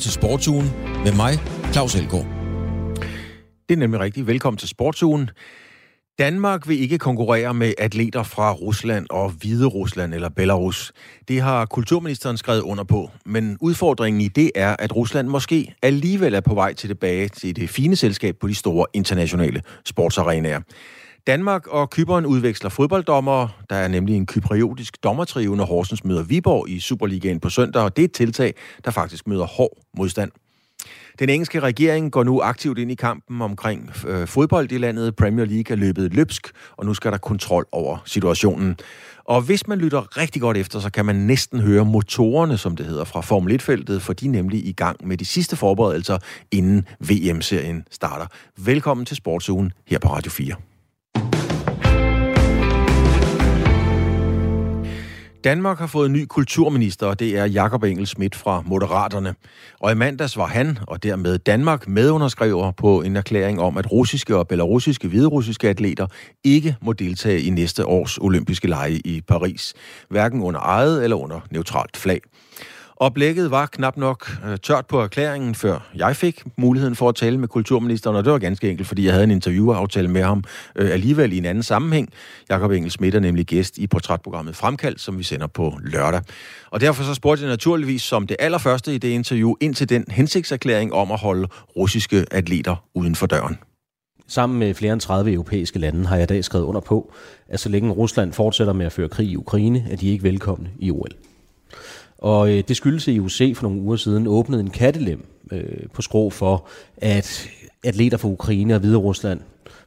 til Sportsugen med mig, Claus Elgaard. Det er nemlig rigtigt. Velkommen til Sportsugen. Danmark vil ikke konkurrere med atleter fra Rusland og Hvide Rusland eller Belarus. Det har kulturministeren skrevet under på. Men udfordringen i det er, at Rusland måske alligevel er på vej til tilbage til det fine selskab på de store internationale sportsarenaer. Danmark og Kyberen udveksler fodbolddommere. Der er nemlig en kypriotisk dommertrive, når Horsens møder Viborg i Superligaen på søndag, og det er et tiltag, der faktisk møder hård modstand. Den engelske regering går nu aktivt ind i kampen omkring øh, fodbold i landet. Premier League er løbet løbsk, og nu skal der kontrol over situationen. Og hvis man lytter rigtig godt efter, så kan man næsten høre motorerne, som det hedder, fra Formel 1-feltet, for de er nemlig i gang med de sidste forberedelser, inden VM-serien starter. Velkommen til Sportsugen her på Radio 4. Danmark har fået en ny kulturminister, og det er Jakob Engel Schmidt fra Moderaterne. Og i mandags var han, og dermed Danmark, medunderskriver på en erklæring om, at russiske og belarusiske hviderussiske atleter ikke må deltage i næste års olympiske lege i Paris. Hverken under eget eller under neutralt flag. Oplægget var knap nok øh, tørt på erklæringen, før jeg fik muligheden for at tale med kulturministeren, og det var ganske enkelt, fordi jeg havde en interviewaftale med ham øh, alligevel i en anden sammenhæng. Jakob Engel Schmidt er nemlig gæst i portrætprogrammet Fremkald, som vi sender på lørdag. Og derfor så spurgte jeg naturligvis som det allerførste i det interview ind til den hensigtserklæring om at holde russiske atleter uden for døren. Sammen med flere end 30 europæiske lande har jeg i dag skrevet under på, at så længe Rusland fortsætter med at føre krig i Ukraine, er de ikke velkomne i OL. Og øh, det skyldes, at IOC for nogle uger siden åbnede en kattelem øh, på skrå for, at atleter fra Ukraine og Hvide Rusland,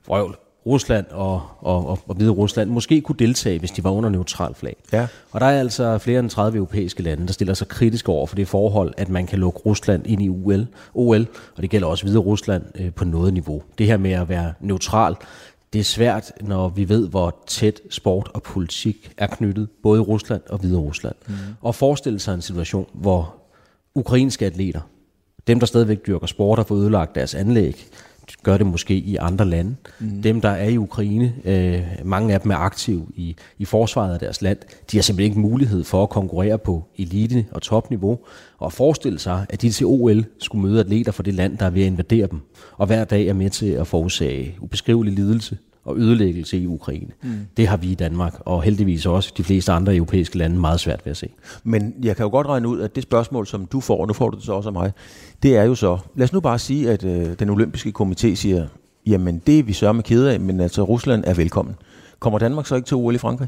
vrøvl, Rusland og, og, og, og Hvide Rusland måske kunne deltage, hvis de var under neutral flag. Ja. Og der er altså flere end 30 europæiske lande, der stiller sig kritisk over for det forhold, at man kan lukke Rusland ind i UL, OL, og det gælder også Hvide Rusland øh, på noget niveau. Det her med at være neutral, det er svært, når vi ved, hvor tæt sport og politik er knyttet, både i Rusland og Hvide Rusland. Mm. Og forestille sig en situation, hvor ukrainske atleter, dem der stadigvæk dyrker sport og får ødelagt deres anlæg, gør det måske i andre lande. Mm. Dem, der er i Ukraine, øh, mange af dem er aktive i, i forsvaret af deres land, de har simpelthen ikke mulighed for at konkurrere på elite- og topniveau. Og forestille sig, at de til OL skulle møde atleter fra det land, der er ved at invadere dem, og hver dag er med til at forårsage ubeskrivelig lidelse og ødelæggelse i Ukraine. Mm. Det har vi i Danmark, og heldigvis også de fleste andre europæiske lande meget svært ved at se. Men jeg kan jo godt regne ud, at det spørgsmål, som du får, og nu får du det så også af mig, det er jo så, lad os nu bare sige, at øh, den olympiske komité siger, jamen det er vi sørger med kede af, men altså Rusland er velkommen. Kommer Danmark så ikke til OL i Frankrig?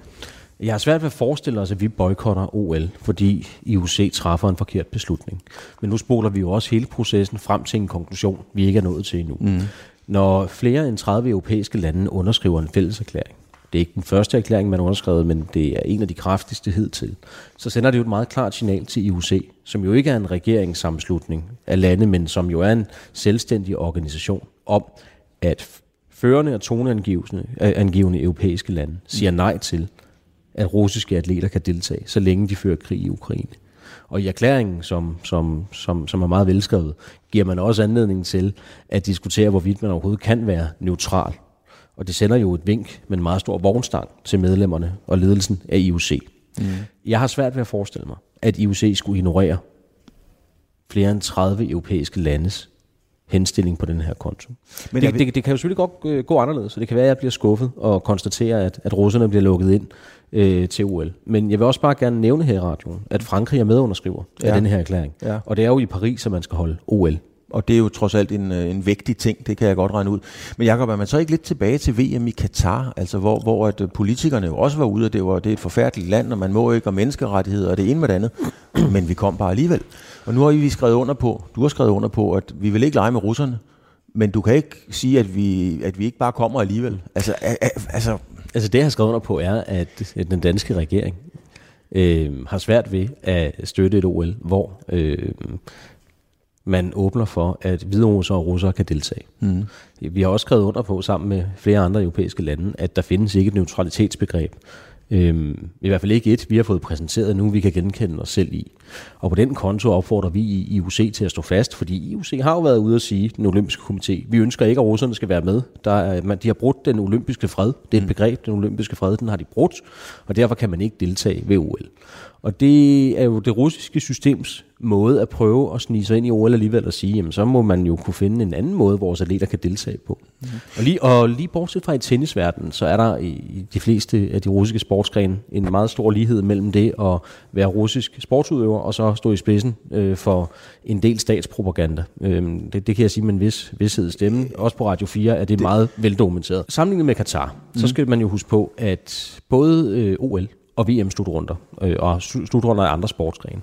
Jeg har svært ved at forestille os, at vi boykotter OL, fordi IOC træffer en forkert beslutning. Men nu spoler vi jo også hele processen frem til en konklusion, vi ikke er nået til endnu. Mm. Når flere end 30 europæiske lande underskriver en fælles erklæring, det er ikke den første erklæring, man har underskrevet, men det er en af de kraftigste hidtil, så sender det jo et meget klart signal til IOC, som jo ikke er en regeringssammenslutning af lande, men som jo er en selvstændig organisation, om at førende og toneangivende øh, europæiske lande siger nej til, at russiske atleter kan deltage, så længe de fører krig i Ukraine. Og i erklæringen, som, som, som, som er meget velskrevet, giver man også anledning til at diskutere, hvorvidt man overhovedet kan være neutral. Og det sender jo et vink med en meget stor vognstang til medlemmerne og ledelsen af IOC. Mm. Jeg har svært ved at forestille mig, at IOC skulle ignorere flere end 30 europæiske landes henstilling på den her konto. Men det, vi... det, det kan jo selvfølgelig godt øh, gå anderledes, så det kan være, at jeg bliver skuffet og konstaterer, at, at russerne bliver lukket ind øh, til OL. Men jeg vil også bare gerne nævne her i radioen, at Frankrig er medunderskriver ja. af den her erklæring. Ja. Og det er jo i Paris, at man skal holde OL. Og det er jo trods alt en, øh, en vigtig ting, det kan jeg godt regne ud. Men Jacob, er man så ikke lidt tilbage til VM i Katar, altså hvor, hvor at øh, politikerne jo også var ude, og det, var, det er et forfærdeligt land, og man må ikke, og menneskerettigheder, og det ene med det andet. Men vi kom bare alligevel. Og nu har vi skrevet under på, du har skrevet under på, at vi vil ikke lege med russerne, men du kan ikke sige, at vi, at vi ikke bare kommer alligevel. Altså, altså, altså det, jeg har skrevet under på, er, at den danske regering øh, har svært ved at støtte et OL, hvor øh, man åbner for, at hviderusser og russere kan deltage. Mm. Vi har også skrevet under på, sammen med flere andre europæiske lande, at der findes ikke et neutralitetsbegreb. Øhm, I hvert fald ikke et, vi har fået præsenteret nu, vi kan genkende os selv i. Og på den konto opfordrer vi i IOC til at stå fast, fordi IOC har jo været ude at sige, den olympiske komité, vi ønsker ikke, at russerne skal være med. Der er, man, de har brudt den olympiske fred. Det er et mm. begreb, den olympiske fred, den har de brudt, og derfor kan man ikke deltage ved OL. Og det er jo det russiske systems måde at prøve at snige sig ind i OL alligevel og sige, jamen så må man jo kunne finde en anden måde, vores atleter kan deltage på. Mm. Og, lige, og lige bortset fra i tennisverdenen, så er der i de fleste af de russiske sportsgrene en meget stor lighed mellem det at være russisk sportsudøver og så stå i spidsen øh, for en del statspropaganda. Øh, det, det kan jeg sige med en vis vidshed stemme. Også på Radio 4 er det, det meget veldokumenteret. Sammenlignet med Katar, mm. så skal man jo huske på, at både øh, OL og VM-slutrunder øh, og slutrunder af andre sportsgrene,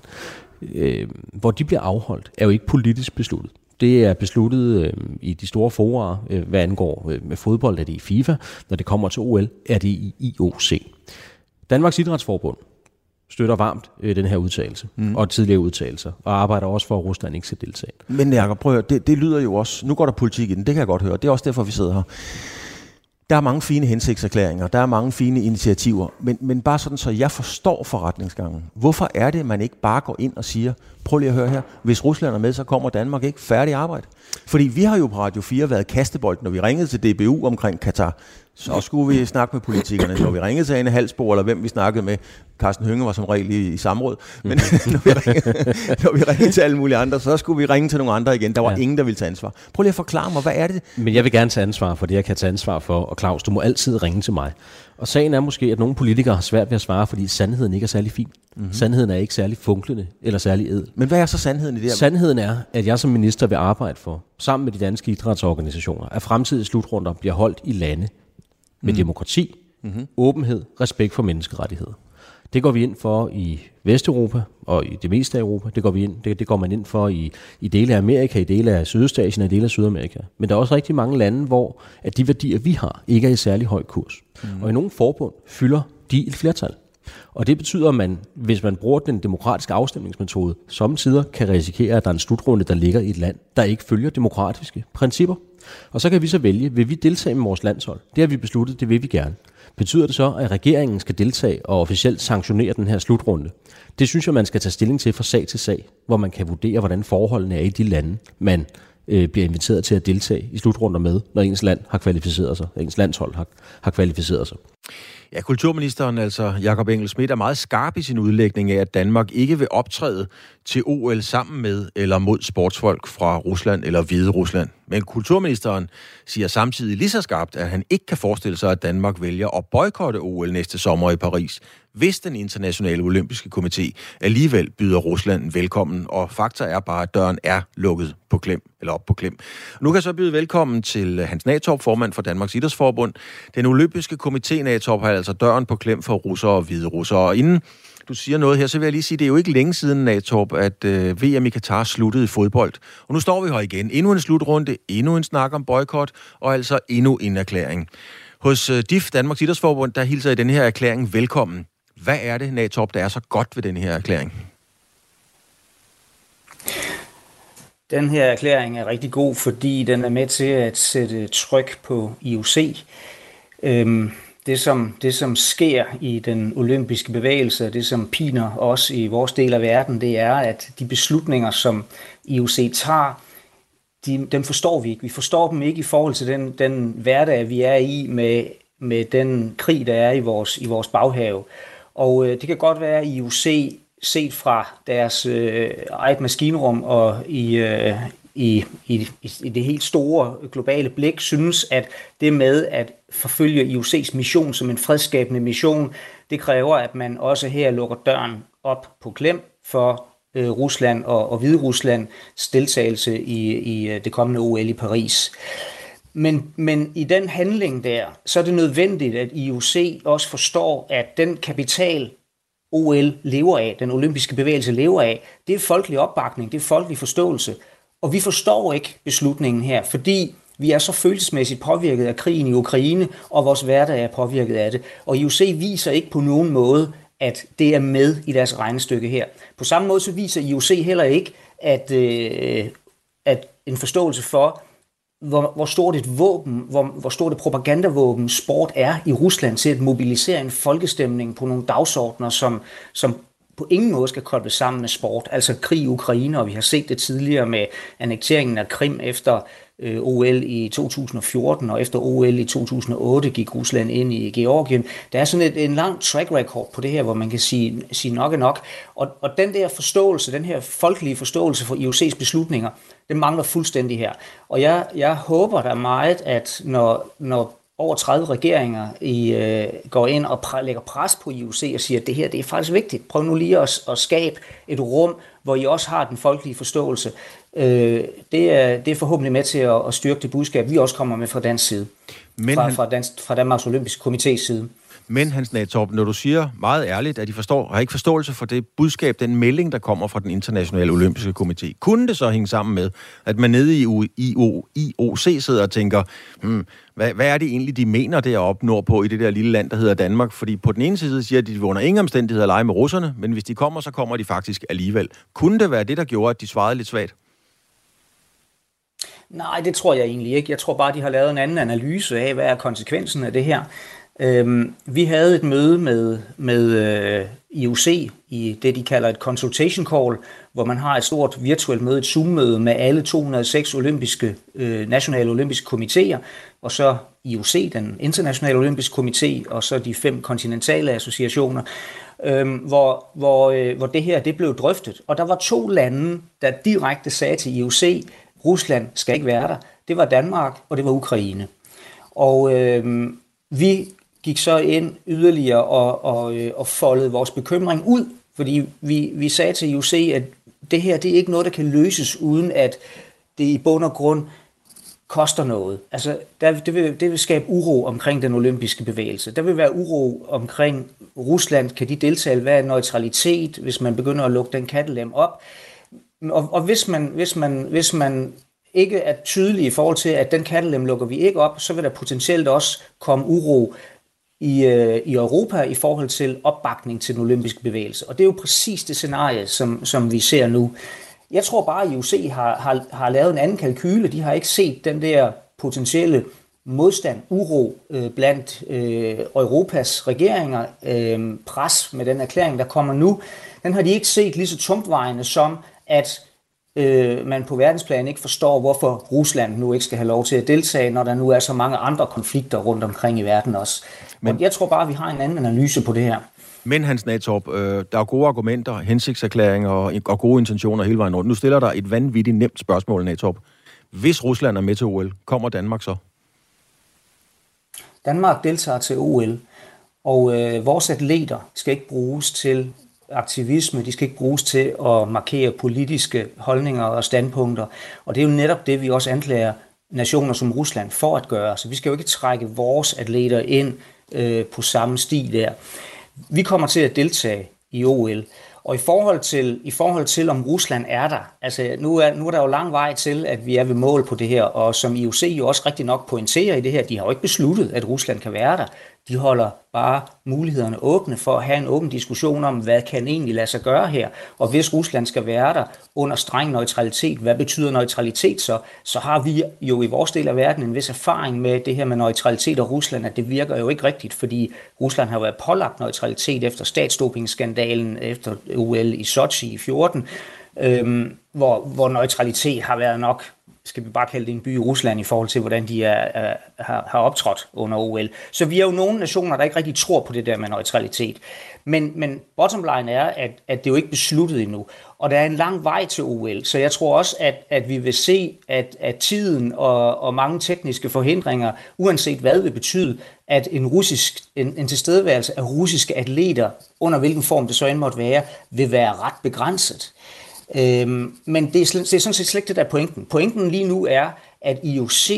øh, hvor de bliver afholdt, er jo ikke politisk besluttet. Det er besluttet øh, i de store forer, øh, hvad angår øh, med fodbold, er det i FIFA. Når det kommer til OL, er det i IOC. Danmarks Idrætsforbund støtter varmt øh, den her udtalelse, mm. og tidligere udtalelser, og arbejder også for, at Rusland ikke skal deltage. Men Jacob, prøv at høre, det, det lyder jo også, nu går der politik i den, det kan jeg godt høre, det er også derfor, vi sidder her. Der er mange fine hensigtserklæringer, der er mange fine initiativer, men, men bare sådan, så jeg forstår forretningsgangen. Hvorfor er det, at man ikke bare går ind og siger, prøv lige at høre her, hvis Rusland er med, så kommer Danmark ikke færdig arbejde? Fordi vi har jo på Radio 4 været kastebold, når vi ringede til DBU omkring Katar. Så skulle vi snakke med politikerne. Når vi ringede til Anne Halsbo, eller hvem vi snakkede med, Carsten Hønge var som regel i, i samråd, men når, vi ringede, når vi ringede til alle mulige andre, så skulle vi ringe til nogle andre igen. Der var ja. ingen, der ville tage ansvar. Prøv lige at forklare mig, hvad er det? Men jeg vil gerne tage ansvar for det, jeg kan tage ansvar for, og Claus, du må altid ringe til mig. Og sagen er måske, at nogle politikere har svært ved at svare, fordi sandheden ikke er særlig fin. Mm-hmm. Sandheden er ikke særlig funklende eller særlig ed. Men hvad er så sandheden i det her? Sandheden er, at jeg som minister vil arbejde for, sammen med de danske idrætsorganisationer, at fremtidige slutrunder bliver holdt i lande med mm. demokrati, mm-hmm. åbenhed, respekt for menneskerettigheder. Det går vi ind for i Vesteuropa og i det meste af Europa. Det går, vi ind, det, det går man ind for i, i dele af Amerika, i dele af Sydøstasien og i dele af Sydamerika. Men der er også rigtig mange lande, hvor at de værdier, vi har, ikke er i særlig høj kurs. Mm. Og i nogle forbund fylder de et flertal. Og det betyder, at man, hvis man bruger den demokratiske afstemningsmetode, samtidig kan risikere, at der er en slutrunde, der ligger i et land, der ikke følger demokratiske principper. Og så kan vi så vælge, vil vi deltage med vores landshold? Det har vi besluttet, det vil vi gerne. Betyder det så, at regeringen skal deltage og officielt sanktionere den her slutrunde? Det synes jeg, man skal tage stilling til fra sag til sag, hvor man kan vurdere, hvordan forholdene er i de lande, man øh, bliver inviteret til at deltage i slutrunder med, når ens land har kvalificeret sig, ens landshold har, har kvalificeret sig. Ja, kulturministeren, altså Jakob Engel Schmidt, er meget skarp i sin udlægning af, at Danmark ikke vil optræde til OL sammen med eller mod sportsfolk fra Rusland eller Hvide Rusland. Men kulturministeren siger samtidig lige så skarpt, at han ikke kan forestille sig, at Danmark vælger at boykotte OL næste sommer i Paris, hvis den internationale olympiske komité alligevel byder Rusland velkommen, og fakta er bare, at døren er lukket på klem, eller op på klem. Nu kan jeg så byde velkommen til Hans Natorp, formand for Danmarks Idrætsforbund. Den olympiske komité Natorp har altså døren på klem for russere og hvide russere. Og inden du siger noget her, så vil jeg lige sige, det er jo ikke længe siden, Natorp, at øh, VM i Katar sluttede i fodbold. Og nu står vi her igen. Endnu en slutrunde, endnu en snak om boykot, og altså endnu en erklæring. Hos øh, DIF, Danmarks Idrætsforbund, der hilser I den her erklæring velkommen. Hvad er det, Natorp, der er så godt ved den her erklæring? Den her erklæring er rigtig god, fordi den er med til at sætte tryk på IOC. Øhm, det, som, det, som sker i den olympiske bevægelse, det som piner os i vores del af verden, det er, at de beslutninger, som IOC tager, de, dem forstår vi ikke. Vi forstår dem ikke i forhold til den, den hverdag, vi er i med, med den krig, der er i vores, i vores baghave. Og øh, det kan godt være, at IOC set fra deres øh, eget maskinrum og i, øh, i, i, i det helt store øh, globale blik synes, at det med at forfølge IOC's mission som en fredskabende mission, det kræver, at man også her lukker døren op på klem for øh, Rusland og, og Hvide Ruslands deltagelse i, i øh, det kommende OL i Paris. Men, men i den handling der, så er det nødvendigt, at IOC også forstår, at den kapital, OL lever af, den olympiske bevægelse lever af, det er folkelig opbakning, det er folkelig forståelse. Og vi forstår ikke beslutningen her, fordi vi er så følelsesmæssigt påvirket af krigen i Ukraine, og vores hverdag er påvirket af det. Og IOC viser ikke på nogen måde, at det er med i deres regnestykke her. På samme måde så viser IOC heller ikke, at, øh, at en forståelse for, hvor, hvor stort et våben, hvor, hvor stort et propagandavåben sport er i Rusland til at mobilisere en folkestemning på nogle dagsordner, som, som på ingen måde skal kobles sammen med sport. Altså krig i Ukraine, og vi har set det tidligere med annekteringen af Krim efter øh, OL i 2014, og efter OL i 2008 gik Rusland ind i Georgien. Der er sådan et, en lang track record på det her, hvor man kan sige, sige nok er nok. Og, og den der forståelse, den her folkelige forståelse for IOC's beslutninger, den mangler fuldstændig her. Og jeg, jeg håber da meget, at når, når over 30 regeringer i, øh, går ind og pr- lægger pres på IOC og siger, at det her det er faktisk vigtigt. Prøv nu lige at, at skabe et rum, hvor I også har den folkelige forståelse. Øh, det, er, det er forhåbentlig med til at, at styrke det budskab, vi også kommer med fra dansk side. Men fra, han... fra, dansk, fra Danmarks Olympiske Komités side. Men Hans Natorp, når du siger meget ærligt, at de forstår, har ikke forståelse for det budskab, den melding, der kommer fra den internationale olympiske komité, kunne det så hænge sammen med, at man nede i IO, IOC sidder og tænker, hmm, hvad, hvad er det egentlig, de mener deroppe nordpå i det der lille land, der hedder Danmark? Fordi på den ene side siger de, at de under ingen omstændigheder lege med russerne, men hvis de kommer, så kommer de faktisk alligevel. Kunne det være det, der gjorde, at de svarede lidt svagt? Nej, det tror jeg egentlig ikke. Jeg tror bare, de har lavet en anden analyse af, hvad er konsekvensen af det her. Øhm, vi havde et møde med, med øh, IOC i det, de kalder et consultation call, hvor man har et stort virtuelt møde, et Zoom-møde med alle 206 olympiske, øh, nationale olympiske komitéer, og så IOC, den internationale olympiske komité, og så de fem kontinentale associationer, øh, hvor, hvor, øh, hvor det her det blev drøftet. Og der var to lande, der direkte sagde til IOC, Rusland skal ikke være der. Det var Danmark, og det var Ukraine. Og øh, vi gik så ind yderligere og, og, øh, og foldede vores bekymring ud, fordi vi, vi sagde til UC, at det her det er ikke noget, der kan løses, uden at det i bund og grund koster noget. Altså, der, det, vil, det vil skabe uro omkring den olympiske bevægelse. Der vil være uro omkring Rusland. Kan de deltage? Hvad er neutralitet, hvis man begynder at lukke den kattelem op? Og, og hvis, man, hvis, man, hvis man ikke er tydelig i forhold til, at den kattelem lukker vi ikke op, så vil der potentielt også komme uro i, øh, i Europa i forhold til opbakning til den olympiske bevægelse. Og det er jo præcis det scenarie, som, som vi ser nu. Jeg tror bare, at IOC har, har, har lavet en anden kalkyle. De har ikke set den der potentielle modstand, uro øh, blandt øh, Europas regeringer, øh, pres med den erklæring, der kommer nu. Den har de ikke set lige så tungtvejende som, at øh, man på verdensplan ikke forstår, hvorfor Rusland nu ikke skal have lov til at deltage, når der nu er så mange andre konflikter rundt omkring i verden også. Men jeg tror bare, at vi har en anden analyse på det her. Men Hans Natorp, øh, der er gode argumenter, hensigtserklæringer og, og gode intentioner hele vejen rundt. Nu stiller der et vanvittigt nemt spørgsmål, Natorp. Hvis Rusland er med til OL, kommer Danmark så? Danmark deltager til OL, og øh, vores atleter skal ikke bruges til aktivisme, de skal ikke bruges til at markere politiske holdninger og standpunkter. Og det er jo netop det, vi også anklager nationer som Rusland for at gøre. Så vi skal jo ikke trække vores atleter ind øh, på samme sti der. Vi kommer til at deltage i OL, og i forhold til, i forhold til om Rusland er der, altså nu er, nu er der jo lang vej til, at vi er ved mål på det her, og som IOC jo også rigtig nok pointerer i det her, de har jo ikke besluttet, at Rusland kan være der. De holder bare mulighederne åbne for at have en åben diskussion om, hvad kan egentlig lade sig gøre her. Og hvis Rusland skal være der under streng neutralitet, hvad betyder neutralitet så? Så har vi jo i vores del af verden en vis erfaring med det her med neutralitet og Rusland, at det virker jo ikke rigtigt, fordi Rusland har været pålagt neutralitet efter statsdopingskandalen efter OL i Sochi i 14, øhm, hvor, hvor neutralitet har været nok skal vi bare kalde det en by i Rusland i forhold til, hvordan de er, er, har, har optrådt under OL. Så vi er jo nogle nationer, der ikke rigtig tror på det der med neutralitet. Men, men bottom line er, at, at det er jo ikke besluttet endnu. Og der er en lang vej til OL, så jeg tror også, at, at vi vil se, at, at tiden og, og mange tekniske forhindringer, uanset hvad vil betyde, at en, russisk, en, en tilstedeværelse af russiske atleter, under hvilken form det så end måtte være, vil være ret begrænset. Øhm, men det er, det er sådan set slet ikke det der pointen. Pointen lige nu er, at IOC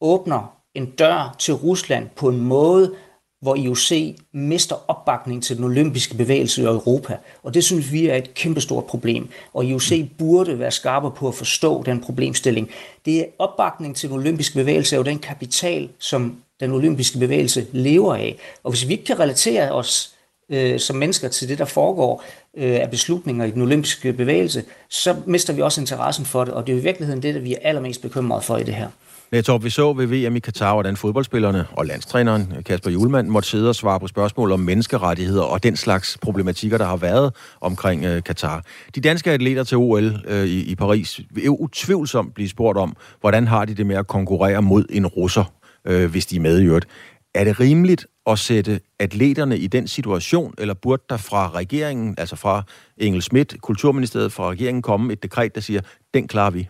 åbner en dør til Rusland på en måde, hvor IOC mister opbakning til den olympiske bevægelse i Europa. Og det synes vi er et kæmpestort problem. Og IOC burde være skarpe på at forstå den problemstilling. Det er opbakning til den olympiske bevægelse er jo den kapital, som den olympiske bevægelse lever af. Og hvis vi ikke kan relatere os øh, som mennesker til det, der foregår øh, af beslutninger i den olympiske bevægelse, så mister vi også interessen for det, og det er i virkeligheden det, der vi er allermest bekymrede for i det her. Netop, vi så ved VM i Katar, hvordan fodboldspillerne og landstræneren Kasper Julemand måtte sidde og svare på spørgsmål om menneskerettigheder og den slags problematikker, der har været omkring øh, Katar. De danske atleter til OL øh, i, i Paris vil jo utvivlsomt blive spurgt om, hvordan har de det med at konkurrere mod en russer, øh, hvis de er med i øvrigt. Er det rimeligt at sætte atleterne i den situation, eller burde der fra regeringen, altså fra Engel Schmidt, Kulturministeriet, fra regeringen komme et dekret, der siger, den klarer vi?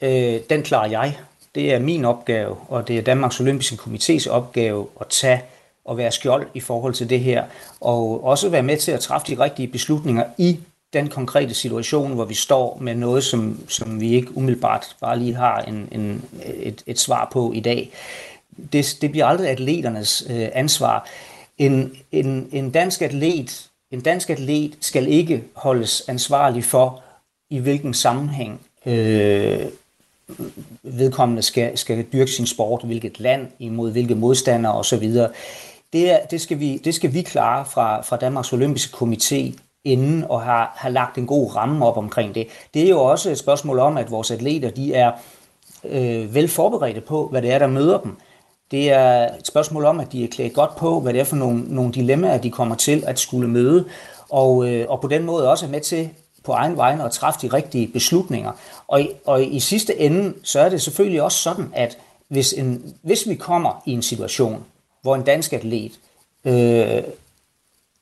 Øh, den klarer jeg. Det er min opgave, og det er Danmarks Olympiske Komités opgave at tage og være skjold i forhold til det her, og også være med til at træffe de rigtige beslutninger i den konkrete situation, hvor vi står med noget, som, som vi ikke umiddelbart bare lige har en, en, et, et svar på i dag. Det, det bliver aldrig atleternes øh, ansvar. En, en, en dansk atlet en dansk atlet skal ikke holdes ansvarlig for, i hvilken sammenhæng øh, vedkommende skal, skal dyrke sin sport, hvilket land, imod hvilke modstandere osv. Det, er, det, skal vi, det skal vi klare fra, fra Danmarks Olympiske Komité inden og har, har lagt en god ramme op omkring det. Det er jo også et spørgsmål om, at vores atleter de er øh, vel forberedte på, hvad det er, der møder dem. Det er et spørgsmål om, at de er klædt godt på, hvad det er for nogle, nogle dilemmaer, de kommer til at skulle møde, og, øh, og på den måde også er med til på egen vegne at træffe de rigtige beslutninger. Og, og i sidste ende, så er det selvfølgelig også sådan, at hvis, en, hvis vi kommer i en situation, hvor en dansk atlet øh,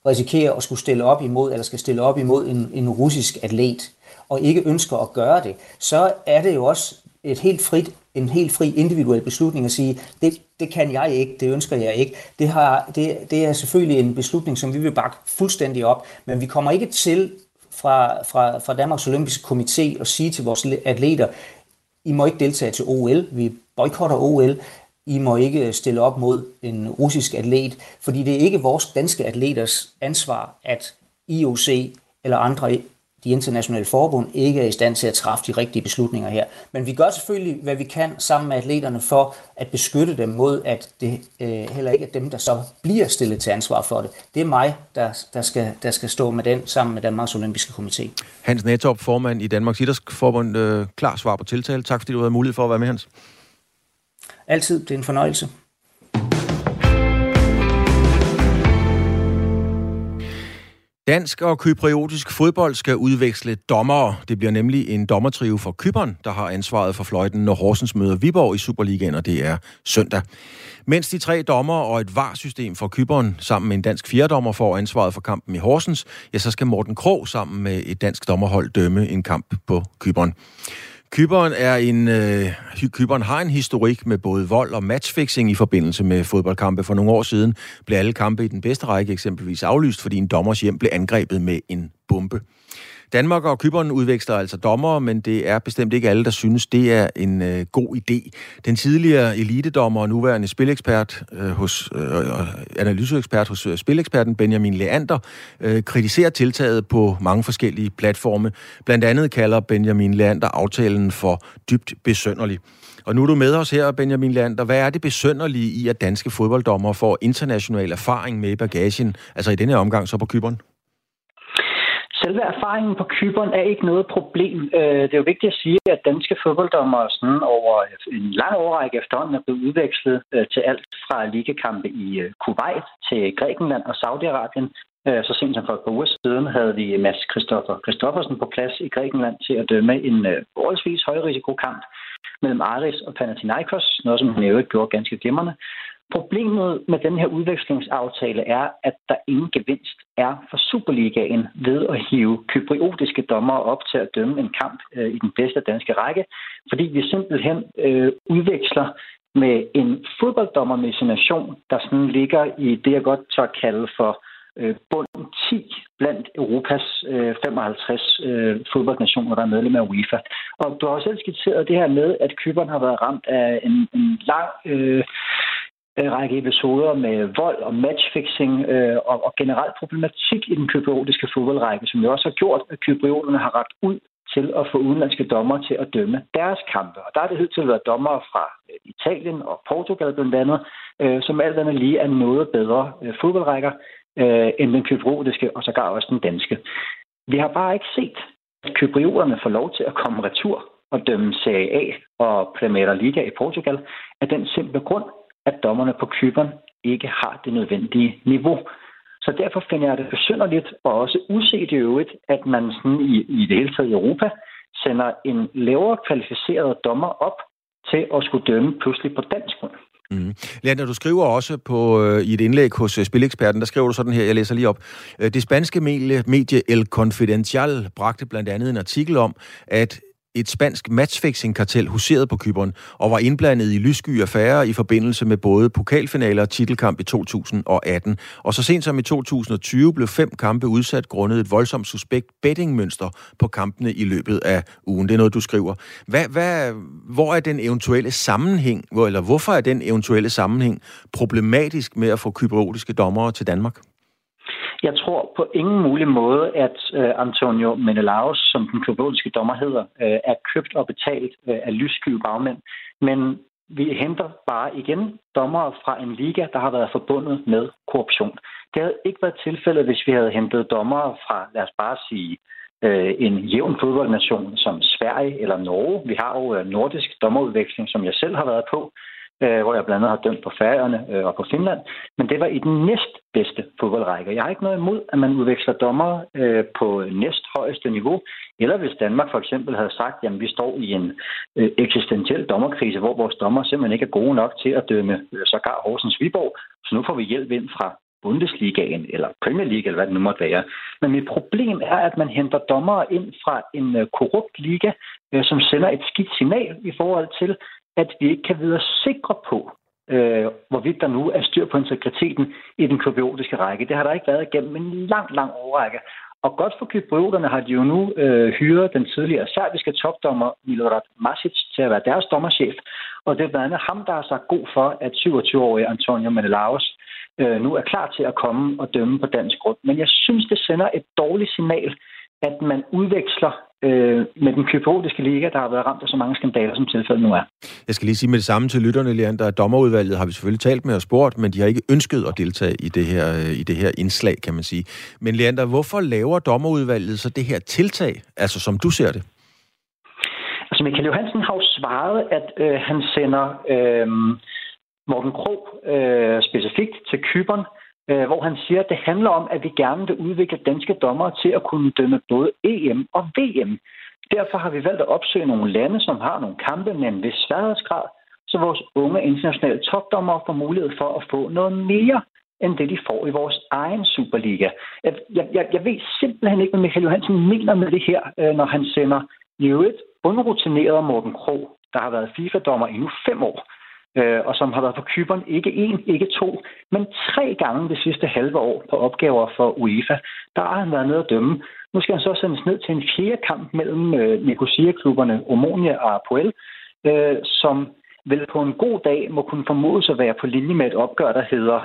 risikerer at skulle stille op imod, eller skal stille op imod en, en russisk atlet, og ikke ønsker at gøre det, så er det jo også et helt frit, en helt fri individuel beslutning at sige, det, det kan jeg ikke, det ønsker jeg ikke. Det, har, det, det er selvfølgelig en beslutning, som vi vil bakke fuldstændig op, men vi kommer ikke til fra, fra, fra Danmarks Olympiske Komité at sige til vores atleter, I må ikke deltage til OL, vi boykotter OL, i må ikke stille op mod en russisk atlet, fordi det er ikke vores danske atleters ansvar, at IOC eller andre de internationale forbund ikke er i stand til at træffe de rigtige beslutninger her. Men vi gør selvfølgelig, hvad vi kan sammen med atleterne for at beskytte dem mod, at det øh, heller ikke er dem, der så bliver stillet til ansvar for det. Det er mig, der, der, skal, der skal stå med den sammen med Danmarks Olympiske Komité. Hans Netop, formand i Danmarks Idrætsforbund. Øh, klar svar på tiltale. Tak fordi du havde mulighed for at være med, Hans. Altid. Det er en fornøjelse. Dansk og kypriotisk fodbold skal udveksle dommere. Det bliver nemlig en dommertrio for Kypern, der har ansvaret for fløjten, når Horsens møder Viborg i Superligaen, og det er søndag. Mens de tre dommer og et varsystem for Kypern sammen med en dansk fjerdommer får ansvaret for kampen i Horsens, ja, så skal Morten Krog sammen med et dansk dommerhold dømme en kamp på Kypern. Kyberen, er en, øh, Kyberen har en historik med både vold og matchfixing i forbindelse med fodboldkampe. For nogle år siden blev alle kampe i den bedste række eksempelvis aflyst, fordi en dommers hjem blev angrebet med en bombe. Danmark og Kyberen udveksler altså dommere, men det er bestemt ikke alle, der synes, det er en øh, god idé. Den tidligere elitedommer og nuværende spilekspert øh, hos, øh, analyseekspert hos øh, spileksperten Benjamin Leander øh, kritiserer tiltaget på mange forskellige platforme. Blandt andet kalder Benjamin Leander aftalen for dybt besønderlig. Og nu er du med os her, Benjamin Leander. Hvad er det besønderlige i, at danske fodbolddommer får international erfaring med bagagen, altså i denne omgang så på Kyberen? Selve erfaringen på Kyberen er ikke noget problem. Øh, det er jo vigtigt at sige, at danske fodbolddommer sådan over en lang årrække efterhånden er blevet udvekslet øh, til alt fra ligekampe i øh, Kuwait til Grækenland og Saudi-Arabien. Så sent som for et par uger siden havde vi Mads Christoffer Christoffersen på plads i Grækenland til at dømme en forholdsvis højrisikokamp mellem Aris og Panathinaikos, noget som han jo gjorde ganske glimrende. Problemet med den her udvekslingsaftale er, at der ingen gevinst er for Superligaen ved at hive kypriotiske dommere op til at dømme en kamp øh, i den bedste danske række, fordi vi simpelthen øh, udveksler med en fodbolddommermessination, der sådan ligger i det, jeg godt tør kalde for øh, bund 10 blandt Europas øh, 55 øh, fodboldnationer, der er medlem af UEFA. Og du har også selv skitseret det her med, at Kyberen har været ramt af en, en lang øh, Øh, række episoder med vold og matchfixing øh, og, og generelt problematik i den kypriotiske fodboldrække, som jo også har gjort, at kyprioterne har ragt ud til at få udenlandske dommer til at dømme deres kampe. Og der er det hidtil været dommere fra øh, Italien og Portugal blandt andet, øh, som alt andet lige er noget bedre øh, fodboldrækker øh, end den kypriotiske og sågar også den danske. Vi har bare ikke set, at kyprioterne får lov til at komme retur og dømme Serie A og Premier Liga i Portugal, af den simple grund, at dommerne på Kypern ikke har det nødvendige niveau. Så derfor finder jeg det besynderligt og også uset i øvrigt, at man sådan i, i det hele taget i Europa sender en lavere kvalificeret dommer op til at skulle dømme pludselig på dansk grund. Mm. Leander, du skriver også på, øh, i et indlæg hos øh, Spileksperten, der skriver du sådan her, jeg læser lige op. Øh, det spanske medie, medie El Confidencial bragte blandt andet en artikel om, at et spansk matchfixing-kartel huseret på Kyberen og var indblandet i lyssky affærer i forbindelse med både pokalfinaler og titelkamp i 2018. Og så sent som i 2020 blev fem kampe udsat grundet et voldsomt suspekt bettingmønster på kampene i løbet af ugen. Det er noget, du skriver. Hvad, hvad, hvor er den eventuelle sammenhæng, eller hvorfor er den eventuelle sammenhæng problematisk med at få kyberotiske dommere til Danmark? Jeg tror på ingen mulig måde, at øh, Antonio Menelaus, som den klubodiske dommer hedder, øh, er købt og betalt øh, af lyssky bagmænd. Men vi henter bare igen dommere fra en liga, der har været forbundet med korruption. Det havde ikke været tilfældet, hvis vi havde hentet dommere fra, lad os bare sige, øh, en jævn fodboldnation som Sverige eller Norge. Vi har jo øh, nordisk dommerudveksling, som jeg selv har været på øh, hvor jeg blandt andet har dømt på Færøerne øh, og på Finland. Men det var i den næstbedste fodboldrække. Jeg har ikke noget imod, at man udveksler dommer øh, på næst højeste niveau. Eller hvis Danmark for eksempel havde sagt, at vi står i en øh, eksistentiel dommerkrise, hvor vores dommer simpelthen ikke er gode nok til at dømme øh, sågar Horsens Viborg, så nu får vi hjælp ind fra Bundesligaen eller Premier League, eller hvad det nu måtte være. Men mit problem er, at man henter dommere ind fra en øh, korrupt liga, øh, som sender et skidt signal i forhold til, at vi ikke kan videre sikre på, øh, hvorvidt der nu er styr på integriteten i den kypriotiske række. Det har der ikke været igennem en lang, lang årrække. Og godt for kyprioterne har de jo nu øh, hyret den tidligere serbiske topdommer Milorad Masic til at være deres dommerchef. Og det er blandt andet ham, der har sagt god for, at 27-årige Antonio Menelaus øh, nu er klar til at komme og dømme på dansk grund. Men jeg synes, det sender et dårligt signal, at man udveksler øh, med den kypriotiske liga, der har været ramt af så mange skandaler, som tilfældet nu er. Jeg skal lige sige med det samme til lytterne, Leander, at dommerudvalget har vi selvfølgelig talt med og spurgt, men de har ikke ønsket at deltage i det her, øh, i det her indslag, kan man sige. Men Leander, hvorfor laver dommerudvalget så det her tiltag, altså som du ser det? Altså Michael Johansen har jo svaret, at øh, han sender øh, Morten Krog øh, specifikt til Kyberen, øh, Øh, hvor han siger, at det handler om, at vi gerne vil udvikle danske dommere til at kunne dømme både EM og VM. Derfor har vi valgt at opsøge nogle lande, som har nogle kampe med en vis sværhedsgrad, så vores unge internationale topdommere får mulighed for at få noget mere end det, de får i vores egen Superliga. Jeg, jeg, jeg ved simpelthen ikke, hvad Michael Johansen mener med det her, øh, når han sender i øvrigt underrutineret Morten Krog, der har været FIFA-dommer i nu fem år, øh, og som har været på Kyberen ikke en, ikke to, men tre gange det sidste halve år på opgaver for UEFA. Der har han været nede at dømme. Nu skal han så sendes ned til en fjerde kamp mellem øh, Nicosia-klubberne Omonia og Apoel, øh, som vel på en god dag må kunne formodes at være på linje med et opgør, der hedder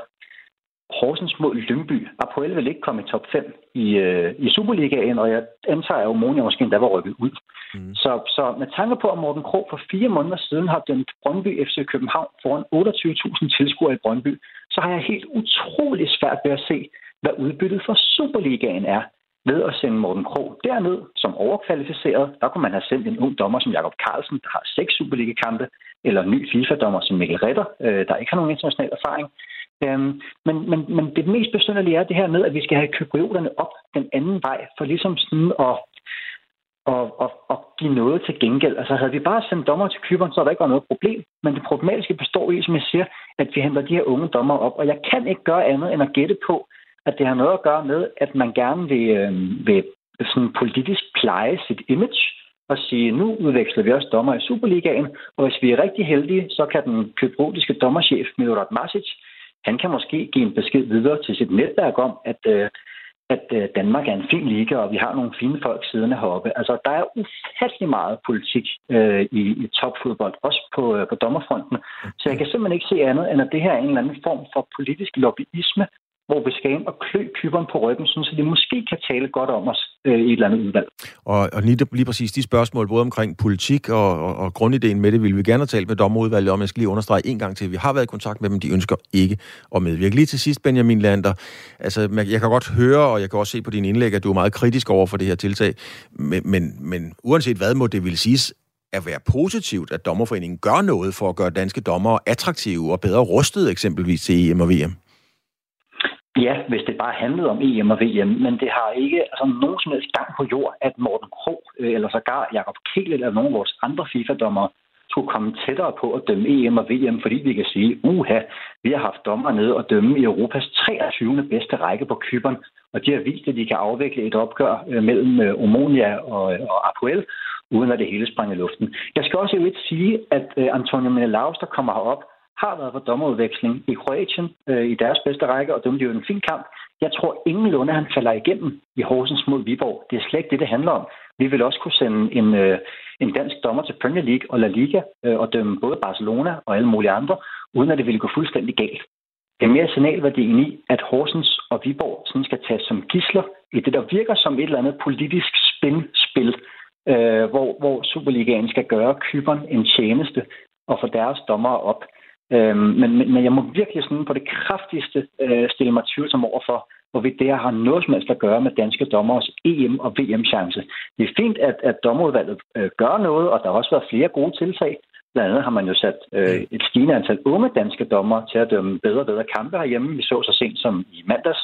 Horsens mod Lyngby. Apoel vil ikke komme i top 5 i, øh, i Superligaen, og jeg antager, at Omonia måske endda var rykket ud. Mm. Så, så med tanke på, at Morten Krog for fire måneder siden har dømt Brøndby FC København foran 28.000 tilskuere i Brøndby, så har jeg helt utrolig svært ved at se, hvad udbyttet for Superligaen er ved at sende Morten Krog derned som overkvalificeret. Der kunne man have sendt en ung dommer som Jakob Carlsen, der har seks Superliga-kampe, eller en ny FIFA-dommer som Mikkel Ritter, øh, der ikke har nogen international erfaring. Øhm, men, men, men det mest besynderlige er det her med, at vi skal have kyprioterne op den anden vej, for ligesom sådan at, at, at, at give noget til gengæld. Altså havde vi bare sendt dommer til Kyberen, så havde der ikke været noget problem. Men det problematiske består i, som jeg siger, at vi henter de her unge dommer op. Og jeg kan ikke gøre andet end at gætte på, at det har noget at gøre med, at man gerne vil, øh, vil sådan politisk pleje sit image og sige, nu udveksler vi også dommer i Superligaen, og hvis vi er rigtig heldige, så kan den kyprotiske dommerchef Milorad Masic han kan måske give en besked videre til sit netværk om, at, øh, at øh, Danmark er en fin liga, og vi har nogle fine folk siddende heroppe. Altså, der er ufattelig meget politik øh, i, i topfodbold, også på, øh, på dommerfronten. Så jeg kan simpelthen ikke se andet, end at det her er en eller anden form for politisk lobbyisme, hvor vi skal ind og klø kyberen på ryggen, så de måske kan tale godt om os øh, i et eller andet udvalg. Og, og lige, lige præcis de spørgsmål, både omkring politik og, og, og grundideen med det, vil vi gerne have talt med dommerudvalget om. Jeg skal lige understrege en gang til, vi har været i kontakt med dem, de ønsker ikke at medvirke. Lige til sidst, Benjamin Lander, altså jeg kan godt høre, og jeg kan også se på dine indlæg, at du er meget kritisk over for det her tiltag, men, men, men uanset hvad må det vil siges, at være positivt, at dommerforeningen gør noget for at gøre danske dommere attraktive og bedre rustet eksempelvis til EM og VM? Ja, hvis det bare handlede om EM og VM, men det har ikke altså, nogen som helst gang på jord, at Morten Krog øh, eller sågar Jakob Kiel eller nogen af vores andre FIFA-dommere skulle komme tættere på at dømme EM og VM, fordi vi kan sige, uha, vi har haft dommer nede og dømme i Europas 23. bedste række på Kyberen, og de har vist, at de kan afvikle et opgør øh, mellem øh, Omonia og, og Apoel, uden at det hele sprang i luften. Jeg skal også jo sige, at Antonio Menelaus, der kommer herop, har været på dommerudveksling i Kroatien øh, i deres bedste række, og dømte jo en fin kamp. Jeg tror ingenlunde, han falder igennem i Horsens mod Viborg. Det er slet ikke det, det handler om. Vi vil også kunne sende en, øh, en dansk dommer til Premier League og La Liga øh, og dømme både Barcelona og alle mulige andre, uden at det ville gå fuldstændig galt. Det er mere signalværdien i, at Horsens og Viborg sådan skal tages som gisler i det, der virker som et eller andet politisk spin-spil, øh, hvor, hvor Superligaen skal gøre kyberen en tjeneste og få deres dommer op. Øhm, men, men, jeg må virkelig sådan på det kraftigste øh, stille mig tvivlsom over for, hvorvidt det her har noget som helst at gøre med danske dommers EM- og VM-chance. Det er fint, at, at dommerudvalget øh, gør noget, og der har også været flere gode tiltag. Blandt andet har man jo sat øh, et stigende antal unge danske dommer til at dømme bedre og bedre kampe herhjemme. Vi så så sent som i mandags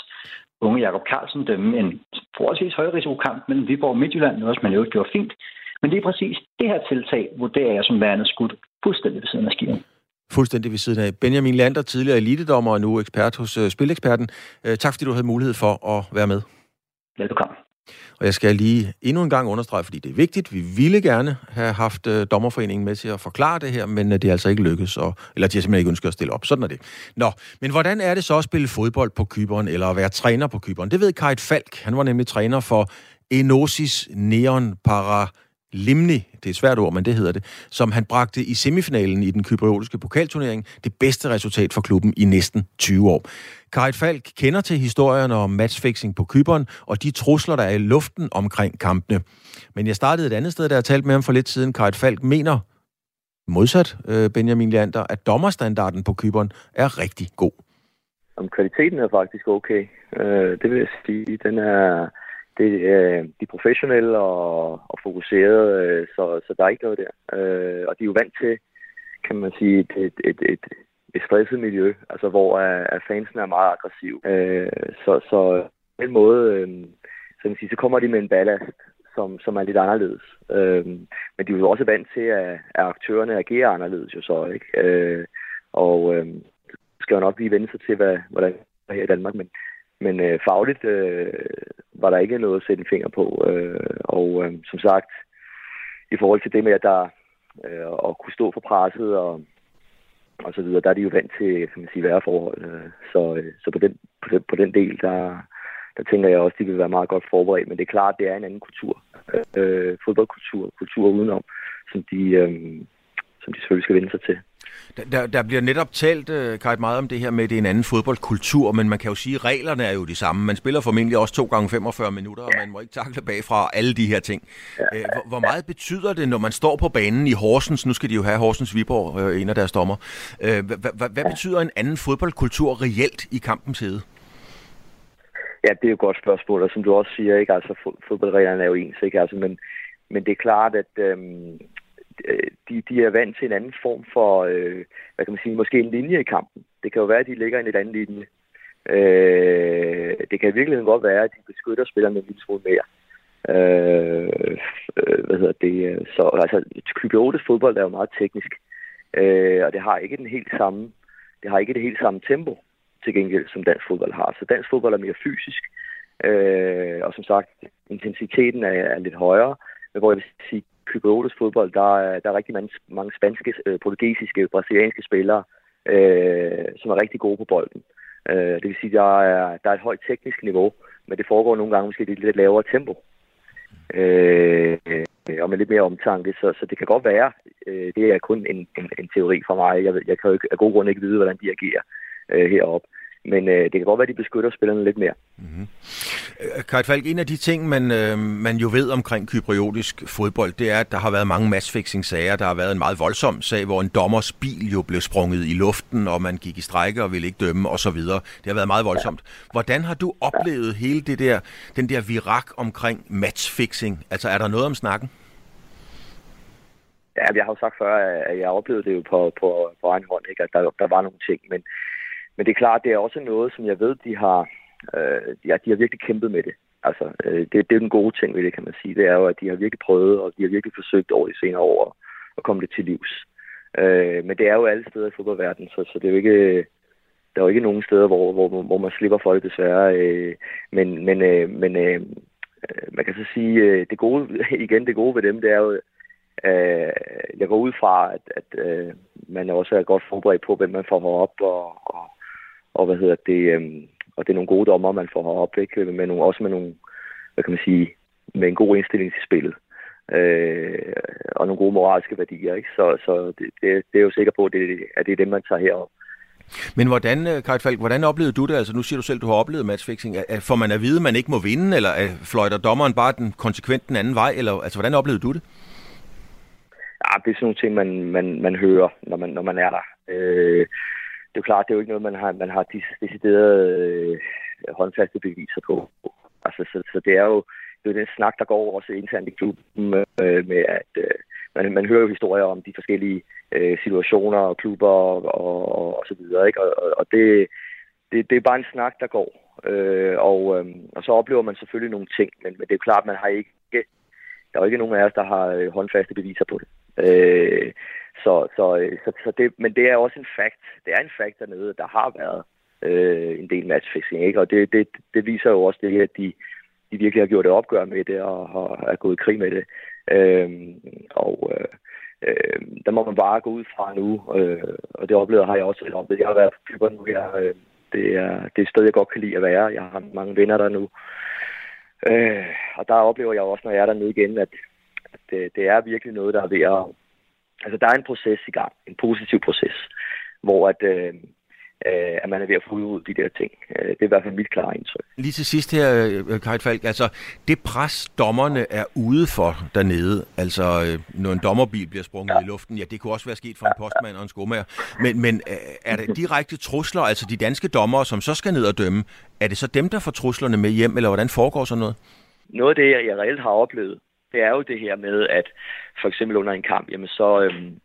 unge Jakob Carlsen dømme en forholdsvis højrisikokamp mellem Viborg og Midtjylland, noget som man jo gjorde fint. Men det er præcis det her tiltag, vurderer jeg som værende skudt fuldstændig ved siden af skiven fuldstændig ved siden af. Benjamin Lander, tidligere elitedommer og nu ekspert hos uh, Spileksperten. Uh, tak fordi du havde mulighed for at være med. Velbekomme. Og jeg skal lige endnu en gang understrege, fordi det er vigtigt. Vi ville gerne have haft uh, dommerforeningen med til at forklare det her, men uh, det er altså ikke lykkedes, og, eller de har simpelthen ikke ønsket at stille op. Sådan er det. Nå, men hvordan er det så at spille fodbold på Kyberen, eller at være træner på Kyberen? Det ved Kajt Falk. Han var nemlig træner for Enosis Neon Para Limni, det er et svært ord, men det hedder det, som han bragte i semifinalen i den kypriotiske pokalturnering, det bedste resultat for klubben i næsten 20 år. Karit Falk kender til historierne om matchfixing på Kyberen og de trusler, der er i luften omkring kampene. Men jeg startede et andet sted, der jeg talte med ham for lidt siden. Karit Falk mener, modsat øh, Benjamin Leander, at dommerstandarden på Kyberen er rigtig god. Om kvaliteten er faktisk okay. Øh, det vil jeg sige. Den er, det, øh, de er professionelle og, og fokuserede, øh, så, så der er ikke noget der. Øh, og de er jo vant til, kan man sige, et, et, et, et, et stresset miljø, altså hvor uh, fansen er meget aggressiv. Øh, så, så på den måde, øh, så, man sige, så kommer de med en ballast, som, som er lidt anderledes. Øh, men de er jo også vant til, at, at aktørerne agerer anderledes jo så, ikke? Øh, og øh, skal jo nok lige vende sig til, hvad, hvordan det er her i Danmark, men, men øh, fagligt øh, var der ikke noget at sætte en finger på. Øh, og øh, som sagt, i forhold til det med, at der øh, at kunne stå for presset og, og så videre, der er de jo vant til kan man sige, værre forhold. Øh, så, øh, så på, den, på, den, på den del, der, der tænker jeg også, at de vil være meget godt forberedt. Men det er klart, at det er en anden kultur. Øh, fodboldkultur, kultur udenom, som de, øh, som de selvfølgelig skal vende sig til. Der, der bliver netop talt, uh, meget om det her med, at det er en anden fodboldkultur, men man kan jo sige, at reglerne er jo de samme. Man spiller formentlig også to gange 45 minutter, og man må ikke takle bagfra alle de her ting. Uh, hvor, hvor meget betyder det, når man står på banen i Horsens, nu skal de jo have Horsens Viborg, uh, en af deres dommer. Hvad betyder en anden fodboldkultur reelt i kampens hede? Ja, det er jo et godt spørgsmål, og som du også siger, ikke? Altså, fodboldreglerne er jo ens, ikke? Altså, men, men det er klart, at øhm, Øh, Øh, de, de er vant til en anden form for, øh, hvad kan man sige, måske en linje i kampen. Det kan jo være, at de ligger i en lidt anden linje. Øh, det kan i virkeligheden godt være, at de beskytter spillerne en lille smule mere. Øh, øh hvad hedder det? Øh, så altså, Kypriotes fodbold er jo meget teknisk, øh, og det har ikke den helt samme, det har ikke det helt samme tempo til gengæld, som dansk fodbold har. Så dansk fodbold er mere fysisk, øh, og som sagt, intensiteten er, er lidt højere, men hvor jeg vil sige, Kypriotes fodbold, der der er rigtig mange, mange spanske, øh, portugisiske, brasilianske spillere, øh, som er rigtig gode på bolden. Øh, det vil sige, der er, der er et højt teknisk niveau, men det foregår nogle gange måske i lidt, lidt lavere tempo. Øh, øh og med lidt mere omtanke, så, så det kan godt være, øh, det er kun en, en, en teori for mig. Jeg, jeg kan jo ikke, af god grund ikke vide, hvordan de agerer øh, heroppe. Men øh, det kan godt være, at de beskytter spillerne lidt mere. Mm-hmm. Kajt Falk, en af de ting, man, øh, man jo ved omkring kypriotisk fodbold, det er, at der har været mange matchfixing-sager. Der har været en meget voldsom sag, hvor en dommers bil jo blev sprunget i luften, og man gik i strække og ville ikke dømme osv. Det har været meget voldsomt. Ja. Hvordan har du oplevet ja. hele det der, den der virak omkring matchfixing? Altså, er der noget om snakken? Ja, jeg har jo sagt før, at jeg oplevede det jo på, på, på egen hånd, ikke? at der, der var nogle ting. Men, men det er klart, det er også noget, som jeg ved, de har, øh, ja, de har virkelig kæmpet med det. Altså, øh, det, det er den gode ting ved det, kan man sige. Det er jo, at de har virkelig prøvet, og de har virkelig forsøgt over de senere år at komme det til livs. Øh, men det er jo alle steder i fodboldverdenen, så, så det er jo ikke, der er jo ikke nogen steder, hvor, hvor, hvor man slipper for det desværre. Øh, men men, øh, men øh, øh man kan så sige, øh, det gode, igen det gode ved dem, det er jo, øh, jeg går ud fra, at, at øh, man også er godt forberedt på, hvem man får op, og, og, og hvad hedder det, øh, og det er nogle gode dommer, man får op, ikke? Med nogle, også med nogle, hvad kan man sige, med en god indstilling til spillet. Øh, og nogle gode moralske værdier, ikke? Så, så det, det, det er jo sikker på, at det, at det er det, man tager herop. Men hvordan, øh, Kajt Falk, hvordan oplevede du det? Altså, nu siger du selv, du har oplevet matchfixing. Får man at vide, at man ikke må vinde, eller fløjter dommeren bare den konsekvent den anden vej? Eller, altså, hvordan oplevede du det? Ja, det er sådan nogle ting, man, man, man hører, når man, når man er der. Øh, det er jo klart, det er jo ikke noget, man har, man har deciderede øh, håndfaste beviser på. Altså, så, så det er jo det er den snak, der går også internt i klubben øh, med, at øh, man, man hører jo historier om de forskellige øh, situationer og klubber og, og, og så videre, ikke? Og, og det, det, det er bare en snak, der går. Øh, og, øh, og så oplever man selvfølgelig nogle ting, men, men det er klart, man har ikke, der er jo ikke nogen af os, der har øh, håndfaste beviser på det. Øh, så, så, øh, så, så det, men det er også en fact. Det er en fact dernede, der har været øh, en del matchfixing, ikke? Og det, det, det viser jo også det, her, at de, de virkelig har gjort et opgør med det og har, er gået i krig med det. Øhm, og øh, øh, der må man bare gå ud fra nu, øh, og det oplever har jeg også selv oplevet. Jeg har været på Cypern nu jeg, Øh, det, er, det er et sted, jeg godt kan lide at være. Jeg har mange venner der nu. Øh, og der oplever jeg også, når jeg er dernede igen, at, at det, det er virkelig noget, der er ved at... Altså, der er en proces i gang. En positiv proces, hvor at... Øh, øh, at man er ved at få ud de der ting. Øh, det er i hvert fald mit klare indtryk. Lige til sidst her, øh, Kajt Falk, altså det pres, dommerne er ude for dernede, altså øh, når en dommerbil bliver sprunget ja. i luften, ja, det kunne også være sket for en postmand og en skomager, men, men er der direkte trusler, altså de danske dommere, som så skal ned og dømme, er det så dem, der får truslerne med hjem, eller hvordan foregår sådan noget? Noget af det, jeg reelt har oplevet, det er jo det her med, at for eksempel under en kamp, jamen så, øhm,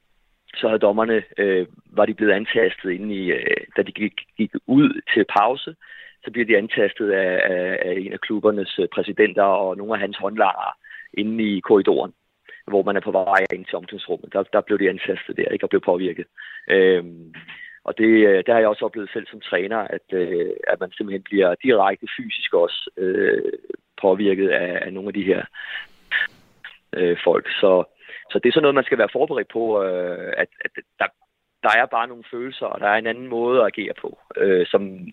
så havde dommerne, øh, var de blevet antastet inden i, øh, da de gik, gik ud til pause, så bliver de antastet af, af, af en af klubbernes øh, præsidenter og nogle af hans håndlangere inde i korridoren, hvor man er på vej ind til omklædningsrummet. Der, der blev de antastet der, ikke, og blev påvirket. Øhm, og det, øh, det har jeg også oplevet selv som træner, at, øh, at man simpelthen bliver direkte fysisk også øh, påvirket af, af nogle af de her øh, folk. Så så det er sådan noget, man skal være forberedt på, øh, at, at der, der er bare nogle følelser, og der er en anden måde at agere på, øh, som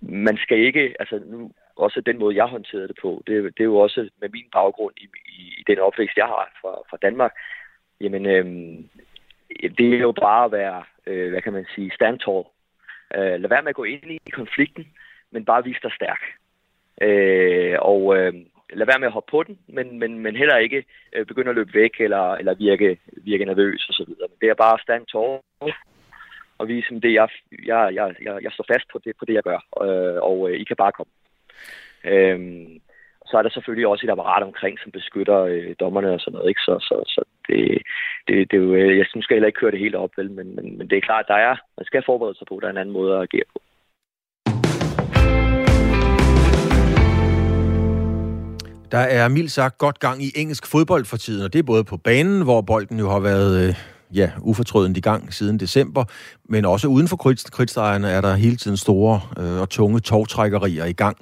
man skal ikke, altså nu, også den måde, jeg håndterede det på, det, det er jo også med min baggrund i, i, i den opvækst, jeg har fra, fra Danmark, jamen, øh, det er jo bare at være, øh, hvad kan man sige, stand tall. Øh, lad være med at gå ind i konflikten, men bare vise dig stærk. Øh, og, øh, lad være med at hoppe på den, men, men, men heller ikke øh, begynde at løbe væk eller, eller virke, virke nervøs og så videre. Men det er bare at stand tårer og vise dem det, jeg, jeg, jeg, jeg, jeg står fast på det, på det jeg gør, øh, og øh, I kan bare komme. Øhm, så er der selvfølgelig også et apparat omkring, som beskytter øh, dommerne og sådan noget. Ikke? Så, så, så det, det, det er jo, øh, jeg synes, skal heller ikke køre det helt op, vel? Men, men, men det er klart, der er, man skal forberede sig på, at der er en anden måde at agere på. Der er mildt sagt godt gang i engelsk fodbold for tiden, og det er både på banen, hvor bolden jo har været øh, ja, ufortrødent i gang siden december, men også uden for kridtstregerne er der hele tiden store øh, og tunge togtrækkerier i gang.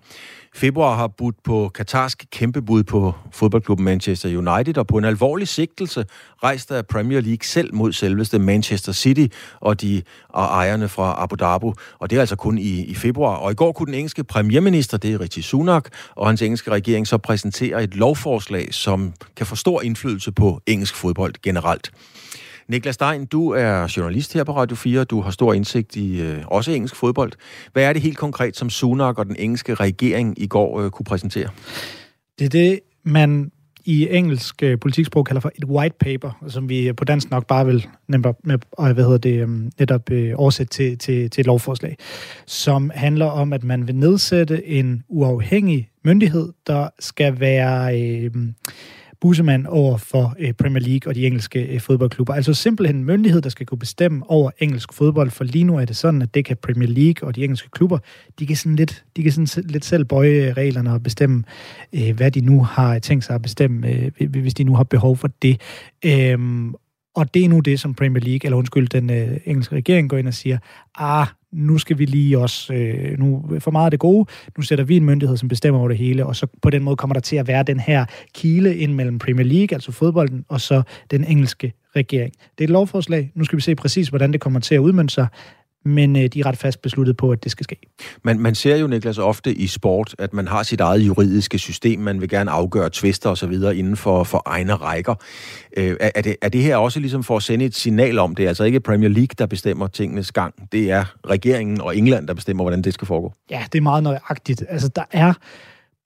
Februar har budt på katarsk kæmpebud på fodboldklubben Manchester United, og på en alvorlig sigtelse rejste af Premier League selv mod selveste Manchester City og de og ejerne fra Abu Dhabi. Og det er altså kun i, i februar. Og i går kunne den engelske premierminister, det er Rishi Sunak, og hans engelske regering så præsentere et lovforslag, som kan få stor indflydelse på engelsk fodbold generelt. Niklas Stein, du er journalist her på Radio 4. Du har stor indsigt i øh, også engelsk fodbold. Hvad er det helt konkret, som Sunak og den engelske regering i går øh, kunne præsentere? Det er det, man i engelsk øh, politiksprog kalder for et white paper, som vi på dansk nok bare vil nemt med, øh, hvad hedder det, øh, netop øh, oversætte til, til, til et lovforslag, som handler om, at man vil nedsætte en uafhængig myndighed, der skal være øh, bussemand over for øh, Premier League og de engelske øh, fodboldklubber. Altså simpelthen en myndighed, der skal kunne bestemme over engelsk fodbold, for lige nu er det sådan, at det kan Premier League og de engelske klubber, de kan sådan lidt, de kan sådan lidt selv bøje øh, reglerne og bestemme, øh, hvad de nu har tænkt sig at bestemme, øh, hvis de nu har behov for det. Øh, og det er nu det, som Premier League, eller undskyld, den øh, engelske regering går ind og siger, ah, nu skal vi lige også, øh, nu for meget af det gode, nu sætter vi en myndighed, som bestemmer over det hele, og så på den måde kommer der til at være den her kile ind mellem Premier League, altså fodbolden, og så den engelske regering. Det er et lovforslag. Nu skal vi se præcis, hvordan det kommer til at udmønte sig men øh, de er ret fast besluttet på, at det skal ske. Man, man ser jo, Niklas, ofte i sport, at man har sit eget juridiske system, man vil gerne afgøre tvister osv. inden for, for egne rækker. Øh, er, det, er det her også ligesom for at sende et signal om, det er altså ikke Premier League, der bestemmer tingenes gang, det er regeringen og England, der bestemmer, hvordan det skal foregå? Ja, det er meget nøjagtigt. Altså, der er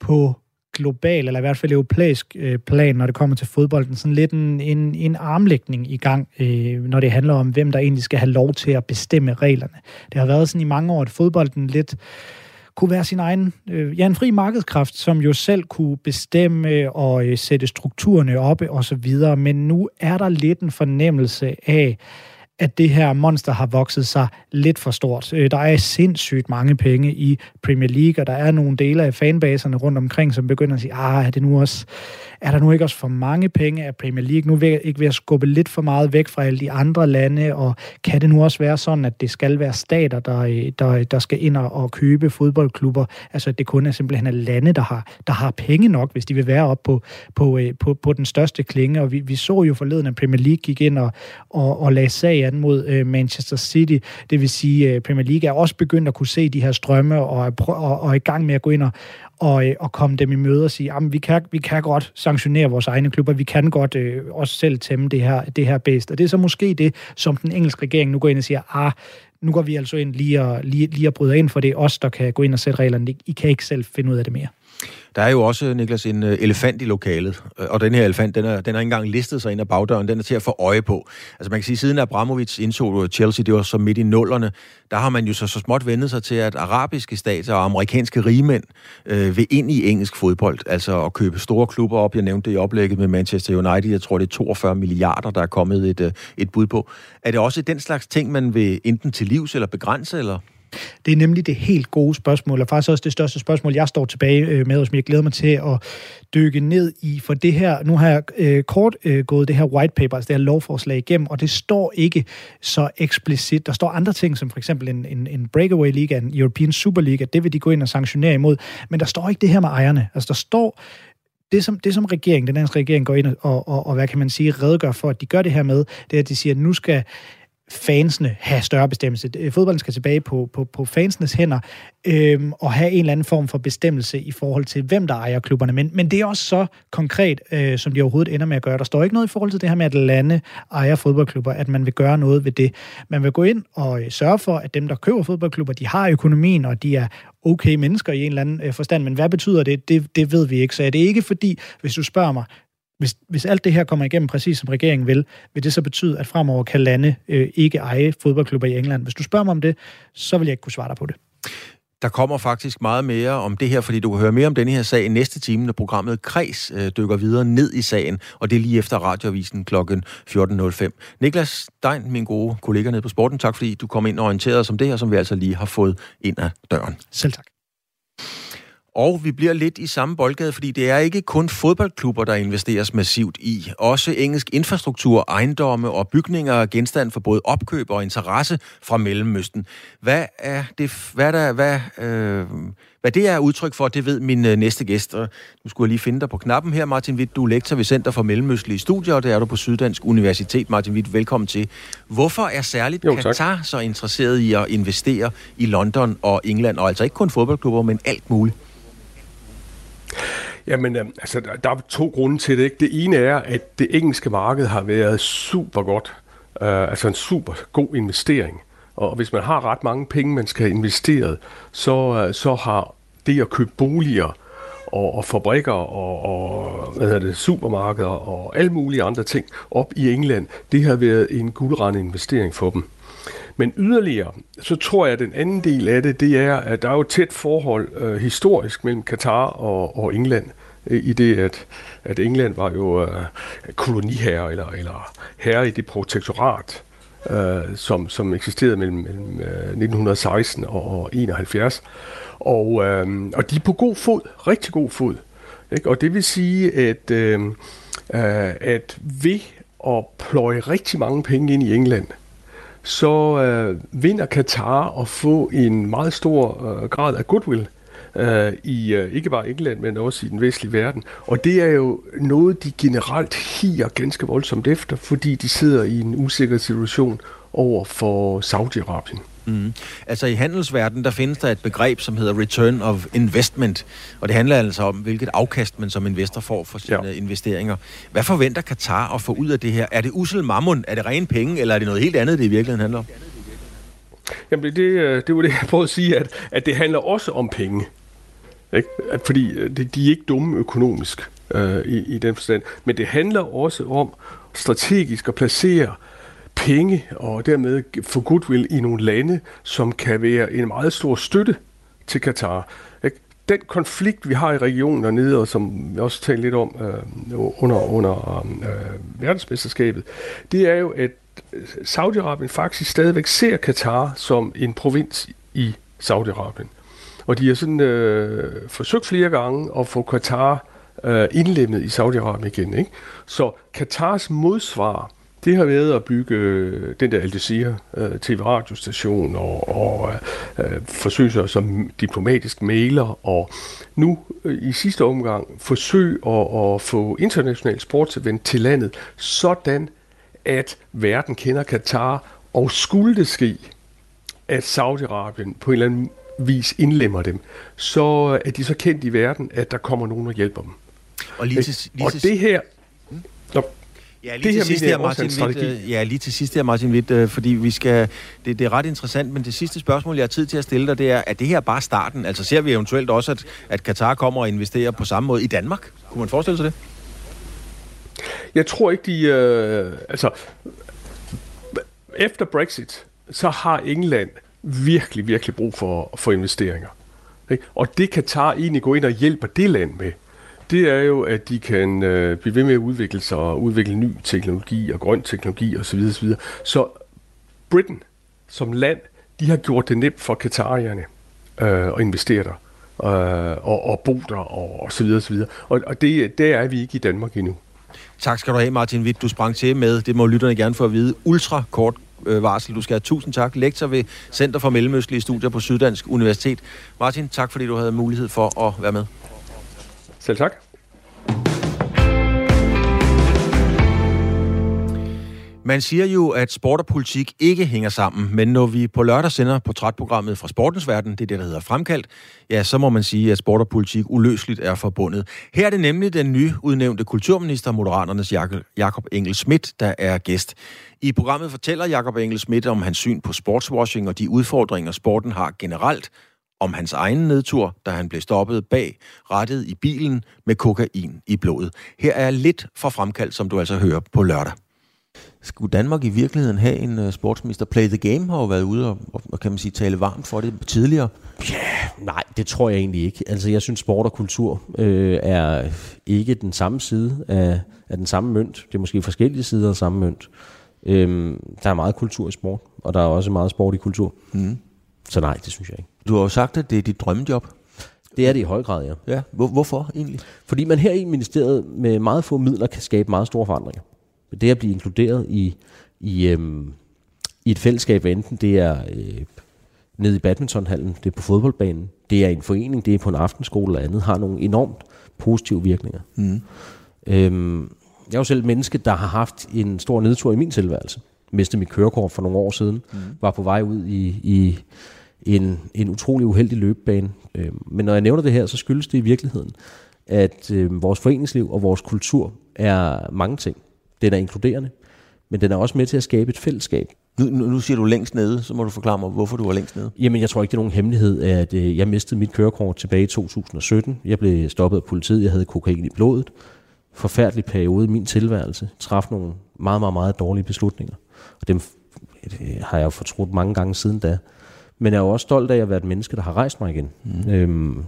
på global, eller i hvert fald europæisk øh, plan, når det kommer til fodbolden, sådan lidt en, en, en armlægning i gang, øh, når det handler om, hvem der egentlig skal have lov til at bestemme reglerne. Det har været sådan i mange år, at fodbolden lidt kunne være sin egen, øh, ja, en fri markedskraft, som jo selv kunne bestemme og øh, sætte strukturerne op og så videre. Men nu er der lidt en fornemmelse af, at det her monster har vokset sig lidt for stort. Øh, der er sindssygt mange penge i Premier League, og der er nogle dele af fanbaserne rundt omkring, som begynder at sige, ah, er det nu også er der nu ikke også for mange penge af Premier League? Nu er ikke ved at skubbe lidt for meget væk fra alle de andre lande, og kan det nu også være sådan, at det skal være stater, der, øh, der, der skal ind og købe fodboldklubber? Altså, at det kun er simpelthen er lande, der har, der har penge nok, hvis de vil være op på, på, øh, på, på den største klinge. Og vi, vi så jo forleden, at Premier League gik ind og, og, og lagde sag an mod øh, Manchester City. Det vil sige, at Premier League er også begyndt at kunne se de her strømme og er, og, og er i gang med at gå ind og, og, øh, og komme dem i møde og sige, at vi kan, vi kan godt sanktionere vores egne klubber, vi kan godt øh, også selv tæmme det her, det her bedst. Og det er så måske det, som den engelske regering nu går ind og siger, ah, nu går vi altså ind lige og, lige, lige og bryder ind, for det er os, der kan gå ind og sætte reglerne. I kan ikke selv finde ud af det mere. Der er jo også, Niklas, en øh, elefant i lokalet, øh, og den her elefant, den, er, den er ikke engang listet sig ind ad bagdøren, den er til at få øje på. Altså man kan sige, siden Abramovic indså øh, Chelsea, det var så midt i nullerne, der har man jo så, så småt vendet sig til, at arabiske stater og amerikanske rigmænd øh, vil ind i engelsk fodbold, altså at købe store klubber op. Jeg nævnte det i oplægget med Manchester United, jeg tror det er 42 milliarder, der er kommet et, et bud på. Er det også den slags ting, man vil enten til livs eller begrænse, eller? Det er nemlig det helt gode spørgsmål, og faktisk også det største spørgsmål, jeg står tilbage øh, med, og som jeg glæder mig til at dykke ned i. For det her, nu har jeg øh, kort øh, gået det her white paper, altså det her lovforslag igennem, og det står ikke så eksplicit. Der står andre ting, som for eksempel en, en, en breakaway liga, en European Super League, at det vil de gå ind og sanktionere imod. Men der står ikke det her med ejerne. Altså der står det som, det som regeringen, den danske regering går ind og, og, og, hvad kan man sige, redegør for, at de gør det her med, det er, at de siger, at nu skal fansene have større bestemmelse. Fodbolden skal tilbage på, på, på fansenes hænder øhm, og have en eller anden form for bestemmelse i forhold til, hvem der ejer klubberne. Men, men det er også så konkret, øh, som de overhovedet ender med at gøre. Der står ikke noget i forhold til det her med, at lande ejer fodboldklubber, at man vil gøre noget ved det. Man vil gå ind og øh, sørge for, at dem, der køber fodboldklubber, de har økonomien, og de er okay mennesker i en eller anden øh, forstand. Men hvad betyder det? det? Det ved vi ikke. Så er det ikke fordi, hvis du spørger mig, hvis, hvis alt det her kommer igennem præcis som regeringen vil, vil det så betyde, at fremover kan lande øh, ikke eje fodboldklubber i England? Hvis du spørger mig om det, så vil jeg ikke kunne svare dig på det. Der kommer faktisk meget mere om det her, fordi du kan høre mere om denne her sag næste time, når programmet Kreds øh, dykker videre ned i sagen, og det er lige efter radioavisen kl. 14.05. Niklas Stein, min gode kollega nede på Sporten, tak fordi du kom ind og orienterede os om det her, som vi altså lige har fået ind ad døren. Selv tak. Og vi bliver lidt i samme boldgade, fordi det er ikke kun fodboldklubber, der investeres massivt i. Også engelsk infrastruktur, ejendomme og bygninger er genstand for både opkøb og interesse fra Mellemøsten. Hvad er det, hvad der, hvad, øh, hvad det er udtryk for, det ved min øh, næste gæst. Og nu skulle jeg lige finde dig på knappen her, Martin Witt. Du er lektor ved Center for Mellemøstlige Studier, og det er du på Syddansk Universitet. Martin Witt, velkommen til. Hvorfor er særligt jo, Katar så interesseret i at investere i London og England, og altså ikke kun fodboldklubber, men alt muligt? Jamen, øh, altså, der er to grunde til det. Ikke? Det ene er, at det engelske marked har været super godt. Uh, altså en super god investering. Og hvis man har ret mange penge, man skal have investeret, så, uh, så har det at købe boliger og, og fabrikker og, og hvad hedder det, supermarkeder og alle mulige andre ting op i England, det har været en guldrende investering for dem. Men yderligere, så tror jeg, at den anden del af det, det er, at der er jo et tæt forhold øh, historisk mellem Katar og, og England. Øh, i det, at, at England var jo øh, koloniherre eller, eller herre i det protektorat, øh, som, som eksisterede mellem, mellem øh, 1916 og 71. Og, øh, og de er på god fod, rigtig god fod. Ikke? Og det vil sige, at, øh, øh, at ved at pløje rigtig mange penge ind i England, så øh, vinder Katar at få en meget stor øh, grad af goodwill øh, i øh, ikke bare England, men også i den vestlige verden. Og det er jo noget, de generelt higer ganske voldsomt efter, fordi de sidder i en usikker situation over for Saudi-Arabien. Mm. Altså i handelsverdenen, der findes der et begreb, som hedder return of investment, og det handler altså om, hvilket afkast man som investor får for sine ja. investeringer. Hvad forventer Katar at få ud af det her? Er det usel mammon? Er det rene penge, eller er det noget helt andet, det i virkeligheden handler om? Jamen det, det, det var det, jeg prøvede at sige, at, at det handler også om penge. Ikke? At, fordi øh, de, de er ikke dumme økonomisk øh, i, i den forstand. Men det handler også om strategisk at placere penge og dermed få goodwill i nogle lande, som kan være en meget stor støtte til Katar. Ikke? Den konflikt, vi har i regionen dernede, og som vi også talte lidt om øh, under, under øh, verdensmesterskabet, det er jo, at øh, Saudi-Arabien faktisk stadigvæk ser Katar som en provins i Saudi-Arabien. Og de har sådan øh, forsøgt flere gange at få Katar øh, indlemmet i Saudi-Arabien igen. Ikke? Så Katars modsvar, det har været at bygge øh, den der Al Jazeera øh, tv-radiostation og, og øh, øh, forsøge sig som diplomatisk mailer og nu øh, i sidste omgang forsøge at, at få international sportsevent til landet, sådan at verden kender Katar, og skulle det ske, at Saudi-Arabien på en eller anden vis indlemmer dem, så er de så kendt i verden, at der kommer nogen og hjælper dem. Og, lige til, lige og det her... Ja, lige det til sidst her, Martin Witt, øh, ja, lige til sidst her, Martin Witt, øh, fordi vi skal, det, det er ret interessant, men det sidste spørgsmål, jeg har tid til at stille dig, det er, er det her bare starten? Altså ser vi eventuelt også, at, at Katar kommer og investerer på samme måde i Danmark? Kunne man forestille sig det? Jeg tror ikke, de... Øh, altså, efter Brexit, så har England virkelig, virkelig brug for, for investeringer. Ikke? Og det Katar egentlig gå ind og hjælper det land med, det er jo, at de kan øh, blive ved med at udvikle sig og udvikle ny teknologi og grøn teknologi osv. osv. Så Britain som land, de har gjort det nemt for katarierne øh, at investere der øh, og, og bo der og, og så videre, så videre. Og, og det, der er vi ikke i Danmark endnu. Tak skal du have, Martin Witt. Du sprang til med, det må lytterne gerne få at vide, ultra kort øh, varsel. Du skal have tusind tak. Lektor ved Center for Mellemøstlige Studier på Syddansk Universitet. Martin, tak fordi du havde mulighed for at være med. Selv tak. Man siger jo, at sport og politik ikke hænger sammen, men når vi på lørdag sender portrætprogrammet fra sportens verden, det er det, der hedder Fremkaldt, ja, så må man sige, at sport og politik uløseligt er forbundet. Her er det nemlig den nyudnævnte kulturminister, Moderaternes Jakob Engel Schmidt, der er gæst. I programmet fortæller Jakob Engel Schmidt om hans syn på sportswashing og de udfordringer, sporten har generelt, om hans egen nedtur, da han blev stoppet bag rettet i bilen med kokain i blodet. Her er lidt for fremkaldt, som du altså hører på lørdag. Skulle Danmark i virkeligheden have en uh, sportsminister? Play the Game har jo været ude og, og, og kan man sige, tale varmt for det tidligere. Ja, yeah, nej, det tror jeg egentlig ikke. Altså, jeg synes, sport og kultur øh, er ikke den samme side af, af den samme mønt. Det er måske forskellige sider af samme mønt. Øhm, der er meget kultur i sport, og der er også meget sport i kultur. Mm. Så nej, det synes jeg ikke. Du har jo sagt, at det er dit drømmejob. Det er det i høj grad, ja. ja. Hvor, hvorfor egentlig? Fordi man her i ministeriet med meget få midler kan skabe meget store forandringer. Det at blive inkluderet i, i, øhm, i et fællesskab, enten det er øh, nede i badmintonhallen, det er på fodboldbanen, det er en forening, det er på en aftenskole eller andet, har nogle enormt positive virkninger. Mm. Øhm, jeg er jo selv et menneske, der har haft en stor nedtur i min tilværelse. Mistede mit kørekort for nogle år siden. Mm. Var på vej ud i, i en, en utrolig uheldig løbebane. Øhm, men når jeg nævner det her, så skyldes det i virkeligheden, at øh, vores foreningsliv og vores kultur er mange ting. Den er inkluderende, men den er også med til at skabe et fællesskab. Nu, nu, nu siger du længst nede, så må du forklare mig, hvorfor du var længst nede. Jamen, jeg tror ikke, det er nogen hemmelighed, at øh, jeg mistede mit kørekort tilbage i 2017. Jeg blev stoppet af politiet, jeg havde kokain i blodet. Forfærdelig periode i min tilværelse. Traf nogle meget, meget, meget dårlige beslutninger. Og dem øh, har jeg jo fortrudt mange gange siden da. Men jeg er jo også stolt af at være et menneske, der har rejst mig igen. Mm. Øhm,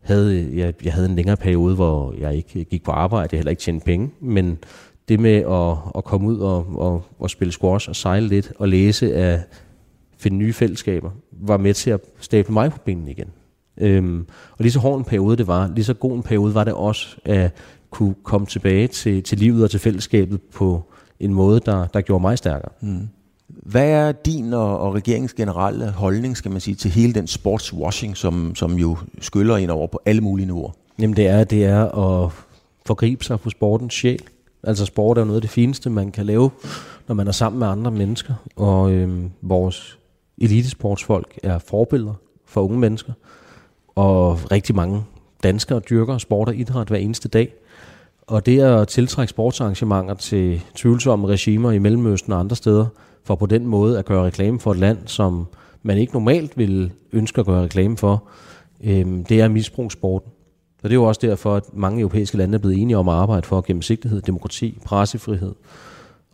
havde, jeg, jeg havde en længere periode, hvor jeg ikke gik på arbejde, jeg heller ikke tjente penge, men det med at, at komme ud og, og, og spille squash og sejle lidt og læse af finde nye fællesskaber, var med til at stable mig på benene igen. Øhm, og lige så hård en periode det var, lige så god en periode var det også at kunne komme tilbage til, til livet og til fællesskabet på en måde, der, der gjorde mig stærkere. Mm. Hvad er din og, og regeringens generelle holdning, skal man sige, til hele den sportswashing, som, som jo skyller ind over på alle mulige niveauer? Jamen det er, det er at forgribe sig på sportens sjæl. Altså sport er noget af det fineste, man kan lave, når man er sammen med andre mennesker. Og øhm, vores elitesportsfolk er forbilleder for unge mennesker. Og rigtig mange danskere dyrker sport og idræt hver eneste dag. Og det at tiltrække sportsarrangementer til tvivlsomme regimer i Mellemøsten og andre steder, for på den måde at gøre reklame for et land, som man ikke normalt vil ønske at gøre reklame for, øh, det er misbrugssporten. Og det er jo også derfor, at mange europæiske lande er blevet enige om at arbejde for gennemsigtighed, demokrati, pressefrihed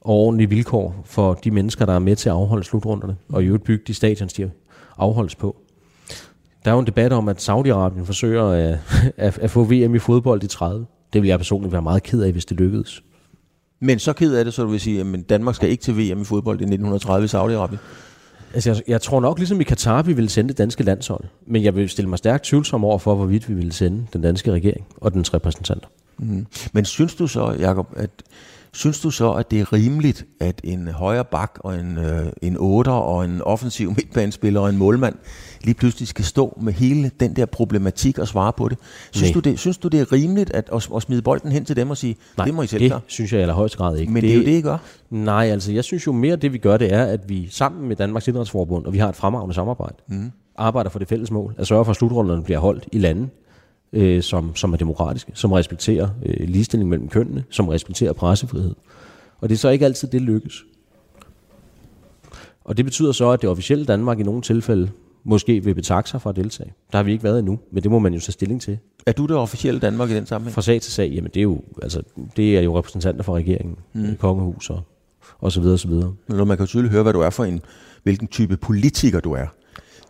og ordentlige vilkår for de mennesker, der er med til at afholde slutrunderne, og i øvrigt bygge de stadions, de afholdes på. Der er jo en debat om, at Saudi-Arabien forsøger at, at, at få VM i fodbold i 30. Det vil jeg personligt være meget ked af, hvis det lykkedes. Men så ked af det, så du vil sige, at Danmark skal ikke til VM i fodbold i 1930 i Saudi-Arabien? Altså, jeg, jeg tror nok, ligesom i Katar, vi ville sende det danske landshold. Men jeg vil stille mig stærkt tvivlsom over for, hvorvidt vi ville sende den danske regering og dens repræsentanter. Mm. Men synes du så, Jacob, at Synes du så, at det er rimeligt, at en højre bak og en, øh, en otter og en offensiv midtbanespiller og en målmand lige pludselig skal stå med hele den der problematik og svare på det? Synes, du det, synes du, det er rimeligt at, at, at smide bolden hen til dem og sige, Nej, det må I selv det klare? synes jeg i allerhøjeste grad ikke. Men det, det er jo det, I gør. Nej, altså jeg synes jo mere, det vi gør, det er, at vi sammen med Danmarks Idrætsforbund, og vi har et fremragende samarbejde, mm. arbejder for det fælles mål, at sørge for, at slutrunderne bliver holdt i lande, øh, som, som er demokratiske, som respekterer øh, ligestilling mellem kønnene, som respekterer pressefrihed. Og det er så ikke altid, det lykkes. Og det betyder så, at det officielle Danmark i nogle tilfælde måske vil betakke sig for at deltage. Der har vi ikke været endnu, men det må man jo tage stilling til. Er du det officielle Danmark i den sammenhæng? Fra sag til sag, jamen det er jo, altså, det er jo repræsentanter for regeringen, mm. kongehus og, og så videre, så videre. Men man kan tydeligt høre, hvad du er for en, hvilken type politiker du er.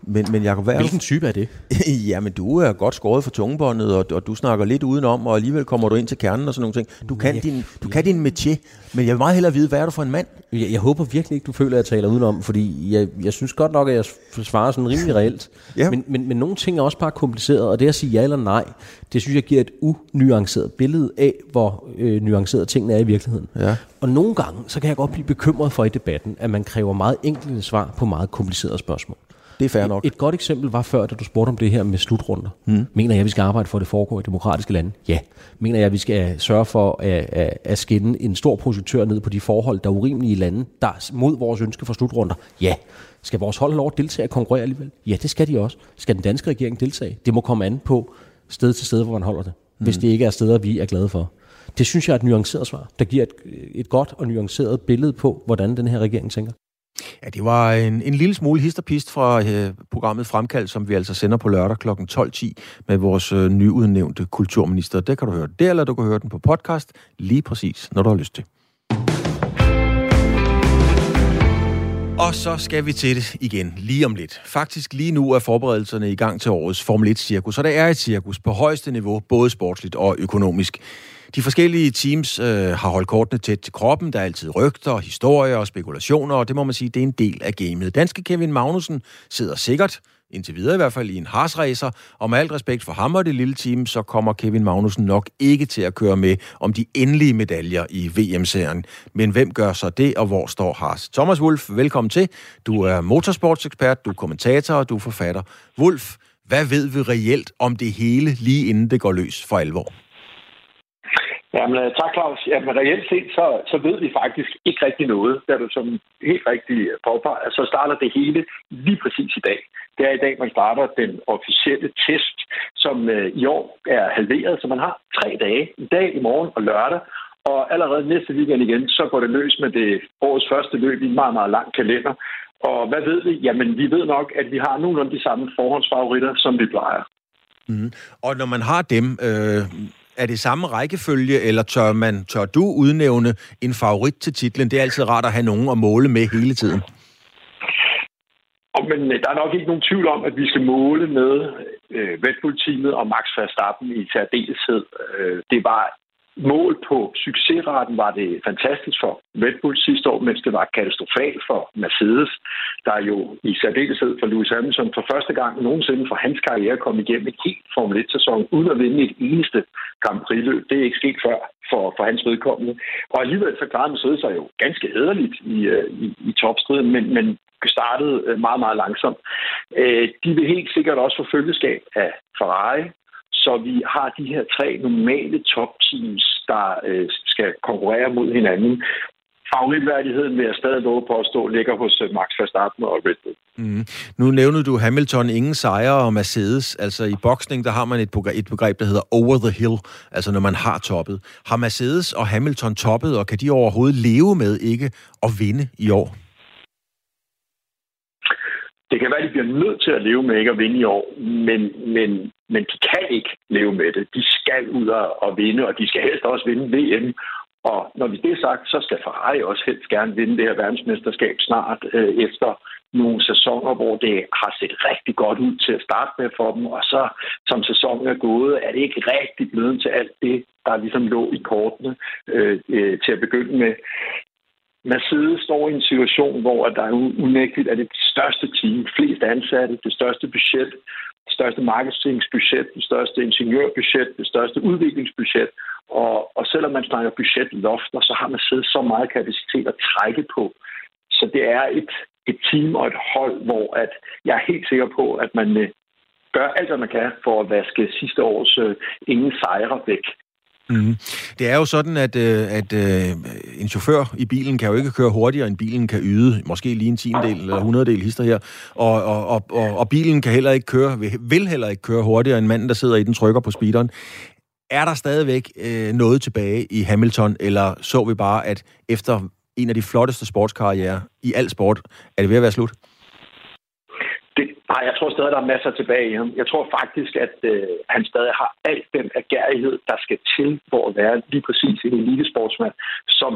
Men, men Jacob, hvad Hvilken type er det? Jamen, du er godt skåret for tungebåndet, og, og du snakker lidt udenom, og alligevel kommer du ind til kernen og sådan nogle ting. Du kan, ja, din, du kan din métier, men jeg vil meget hellere vide, hvad er du for en mand? Jeg, jeg håber virkelig ikke, du føler, at jeg taler udenom, fordi jeg, jeg synes godt nok, at jeg svarer sådan rimelig reelt. ja. men, men, men nogle ting er også bare kompliceret, og det at sige ja eller nej, det synes jeg giver et unuanceret billede af, hvor øh, nuanceret tingene er i virkeligheden. Ja. Og nogle gange, så kan jeg godt blive bekymret for i debatten, at man kræver meget enkle svar på meget komplicerede spørgsmål. Det er fair nok. Et, et godt eksempel var før, da du spurgte om det her med slutrunder. Hmm. Mener jeg, at vi skal arbejde for, at det foregår i demokratiske lande? Ja. Mener jeg, at vi skal sørge for at, at, at skinne en stor projektør ned på de forhold, der er urimelige i lande, der er mod vores ønske for slutrunder? Ja. Skal vores hold lov at deltage og konkurrere alligevel? Ja, det skal de også. Skal den danske regering deltage? Det må komme an på sted til sted, hvor man holder det. Hmm. Hvis det ikke er steder, vi er glade for. Det synes jeg er et nuanceret svar, der giver et, et godt og nuanceret billede på, hvordan den her regering tænker. Ja, det var en, en lille smule histerpist fra øh, programmet Fremkald, som vi altså sender på lørdag kl. 12.10 med vores øh, nyudnævnte kulturminister. Det kan du høre der, eller du kan høre den på podcast lige præcis, når du har lyst til. Og så skal vi til det igen, lige om lidt. Faktisk lige nu er forberedelserne i gang til årets Formel 1-cirkus, så det er et cirkus på højeste niveau, både sportsligt og økonomisk. De forskellige teams øh, har holdt kortene tæt til kroppen. Der er altid rygter, historier og spekulationer, og det må man sige, det er en del af gamet. Danske Kevin Magnussen sidder sikkert, indtil videre i hvert fald, i en harsracer, og med alt respekt for ham og det lille team, så kommer Kevin Magnussen nok ikke til at køre med om de endelige medaljer i VM-serien. Men hvem gør så det, og hvor står Haas? Thomas Wolf, velkommen til. Du er motorsportsekspert, du er kommentator, og du er forfatter. Wolf, hvad ved vi reelt om det hele, lige inden det går løs for alvor? Jamen, øh, tak Claus. Jamen, reelt set, så, så ved vi faktisk ikke rigtig noget. Da du som helt rigtigt øh, påpeger, så starter det hele lige præcis i dag. Det er i dag, man starter den officielle test, som øh, i år er halveret, så man har tre dage, i dag, i morgen og lørdag, og allerede næste weekend igen, så går det løs med det årets første løb i en meget, meget lang kalender. Og hvad ved vi? Jamen, vi ved nok, at vi har nogenlunde de samme forhåndsfavoritter, som vi plejer. Mm. Og når man har dem, øh, er det samme rækkefølge, eller tør, man, tør du udnævne en favorit til titlen? Det er altid rart at have nogen at måle med hele tiden. Men øh, der er nok ikke nogen tvivl om, at vi skal måle med øh, Red Bull-teamet og Max Verstappen i særdeleshed. Øh, det var mål på succesraten var det fantastisk for Red Bull sidste år, mens det var katastrofalt for Mercedes, der jo i særdeleshed for Lewis Hamilton for første gang nogensinde for hans karriere kom igennem et helt Formel 1-sæson uden at vinde et eneste Grand Prix-løb. Det er ikke sket før for, for hans vedkommende. Og alligevel så klarede Mercedes sig jo ganske hederligt i, øh, i, i topstriden, men, men startede øh, meget, meget langsomt. Øh, de vil helt sikkert også få følgeskab af Ferrari, så vi har de her tre normale topteams, der øh, skal konkurrere mod hinanden. Favoritværdigheden vil jeg stadig love på at stå ligger hos øh, Max Verstappen og Red Bull. Mm. Nu nævnede du Hamilton, ingen sejre og Mercedes. Altså i boksning, der har man et, et begreb, der hedder over the hill, altså når man har toppet. Har Mercedes og Hamilton toppet, og kan de overhovedet leve med ikke at vinde i år? Det kan være, at de bliver nødt til at leve med ikke at vinde i år, men, men, men de kan ikke leve med det. De skal ud og vinde, og de skal helst også vinde VM. Og når vi det er sagt, så skal Ferrari også helst gerne vinde det her verdensmesterskab snart øh, efter nogle sæsoner, hvor det har set rigtig godt ud til at starte med for dem, og så som sæsonen er gået, er det ikke rigtig blevet til alt det, der ligesom lå i kortene øh, øh, til at begynde med. Mercedes står i en situation, hvor der er unægteligt er det største team, flest ansatte, det største budget, det største marketingsbudget, det største ingeniørbudget, det største udviklingsbudget. Og, og selvom man snakker budgetlofter, så har Mercedes så meget kapacitet at trække på. Så det er et, et team og et hold, hvor at jeg er helt sikker på, at man øh, gør alt, hvad man kan for at vaske sidste års øh, ingen sejre væk. Mm. Det er jo sådan, at, øh, at øh, en chauffør i bilen kan jo ikke køre hurtigere, end bilen kan yde. Måske lige en tiendel eller hundreddel hister her. Og, og, og, og, og bilen kan heller ikke køre, vil heller ikke køre hurtigere, end manden, der sidder i den trykker på speederen. Er der stadigvæk øh, noget tilbage i Hamilton, eller så vi bare, at efter en af de flotteste sportskarrierer i al sport, er det ved at være slut? Nej, jeg tror stadig, der er masser tilbage i ham. Jeg tror faktisk, at øh, han stadig har alt den agerighed, der skal til for at være lige præcis en elitesportsmand, som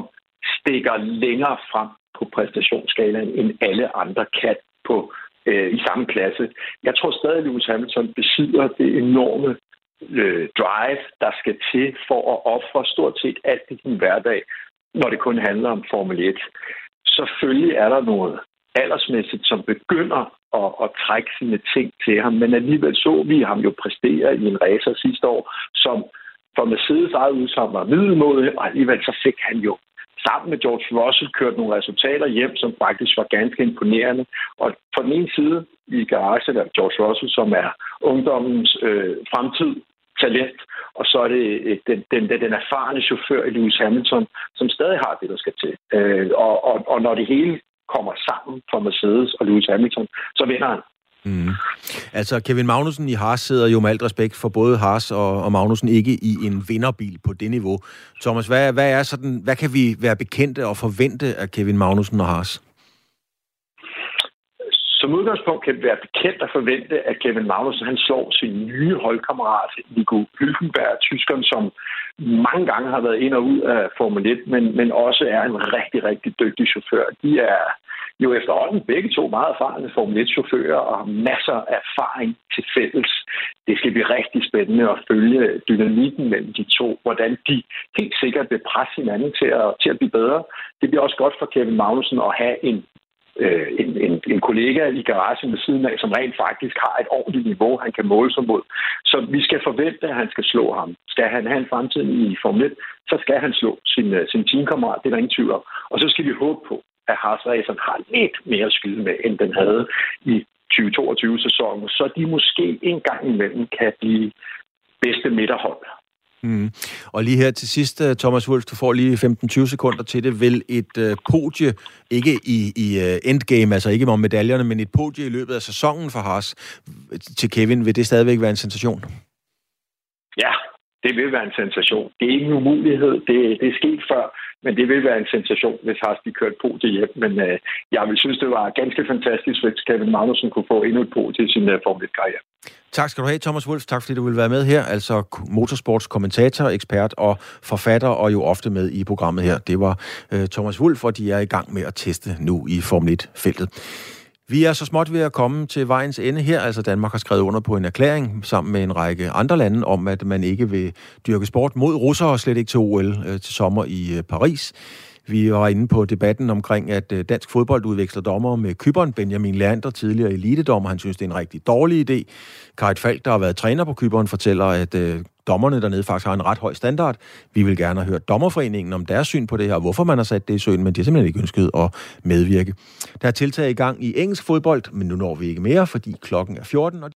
stikker længere frem på præstationsskalaen, end alle andre kan på øh, i samme klasse. Jeg tror stadig, at Lewis Hamilton besidder det enorme øh, drive, der skal til for at ofre stort set alt i din hverdag, når det kun handler om Formel 1. Selvfølgelig er der noget aldersmæssigt, som begynder at, at trække sine ting til ham. Men alligevel så vi ham jo præstere i en racer sidste år, som for Mercedes eget udsagn var middelmåde, og alligevel så fik han jo sammen med George Russell kørt nogle resultater hjem, som faktisk var ganske imponerende. Og på den ene side i garagen er George Russell, som er ungdommens øh, fremtid, talent, og så er det øh, den, den, den erfarne chauffør i Lewis Hamilton, som stadig har det, der skal til. Øh, og, og, og når det hele kommer sammen for Mercedes og Lewis Hamilton, så vinder han. Mm. Altså, Kevin Magnussen i Haas sidder jo med alt respekt for både Haas og, og Magnussen ikke i en vinderbil på det niveau. Thomas, hvad, hvad, er sådan, hvad kan vi være bekendte og forvente af Kevin Magnussen og Haas? Som udgangspunkt kan det være bekendt at forvente, at Kevin Magnussen han slår sin nye holdkammerat Nico Hülkenberg, tyskeren, som mange gange har været ind og ud af Formel 1, men, men også er en rigtig, rigtig dygtig chauffør. De er jo efterhånden begge to meget erfarne Formel 1-chauffører og har masser af erfaring til fælles. Det skal blive rigtig spændende at følge dynamikken mellem de to, hvordan de helt sikkert vil presse hinanden til at, til at blive bedre. Det bliver også godt for Kevin Magnussen at have en øh, en, en, en kollega i garagen ved siden af, som rent faktisk har et ordentligt niveau, han kan måle sig mod. Så vi skal forvente, at han skal slå ham. Skal han have en fremtid i Formel 1, så skal han slå sin, øh, sin teamkammerat, det er der ingen tvivl om. Og så skal vi håbe på, at Haas har lidt mere at skyde med, end den havde i 2022-sæsonen, så de måske en gang imellem kan blive bedste midterhold. Mm. Og lige her til sidst, øh, Thomas Wolf, du får lige 15-20 sekunder til det. Vil et øh, podie, ikke i, i uh, endgame, altså ikke om medaljerne, men et podie i løbet af sæsonen for Haas til Kevin, vil det stadigvæk være en sensation? Ja, det vil være en sensation. Det er ikke en umulighed. Det, det er sket før, men det vil være en sensation, hvis Haas de kørte på det hjem. Men øh, jeg vil synes, det var ganske fantastisk, hvis Kevin Magnussen kunne få endnu et på til sin øh, Formel 1-karriere. Tak skal du have, Thomas Wolf. Tak fordi du vil være med her. Altså motorsports kommentator, ekspert og forfatter, og jo ofte med i programmet her. Det var øh, Thomas Wolf, og de er i gang med at teste nu i Formel 1-feltet. Vi er så småt ved at komme til vejens ende her. Altså Danmark har skrevet under på en erklæring sammen med en række andre lande om, at man ikke vil dyrke sport mod russere, og slet ikke til OL øh, til sommer i øh, Paris. Vi var inde på debatten omkring, at øh, dansk fodbold udveksler dommer med Kyberen. Benjamin Leander, tidligere elitedommer, han synes, det er en rigtig dårlig idé. Karit Falk, der har været træner på Kyberen, fortæller, at øh, dommerne dernede faktisk har en ret høj standard. Vi vil gerne have hørt dommerforeningen om deres syn på det her, og hvorfor man har sat det i søen, men de har simpelthen ikke ønsket at medvirke. Der er tiltag i gang i engelsk fodbold, men nu når vi ikke mere, fordi klokken er 14, og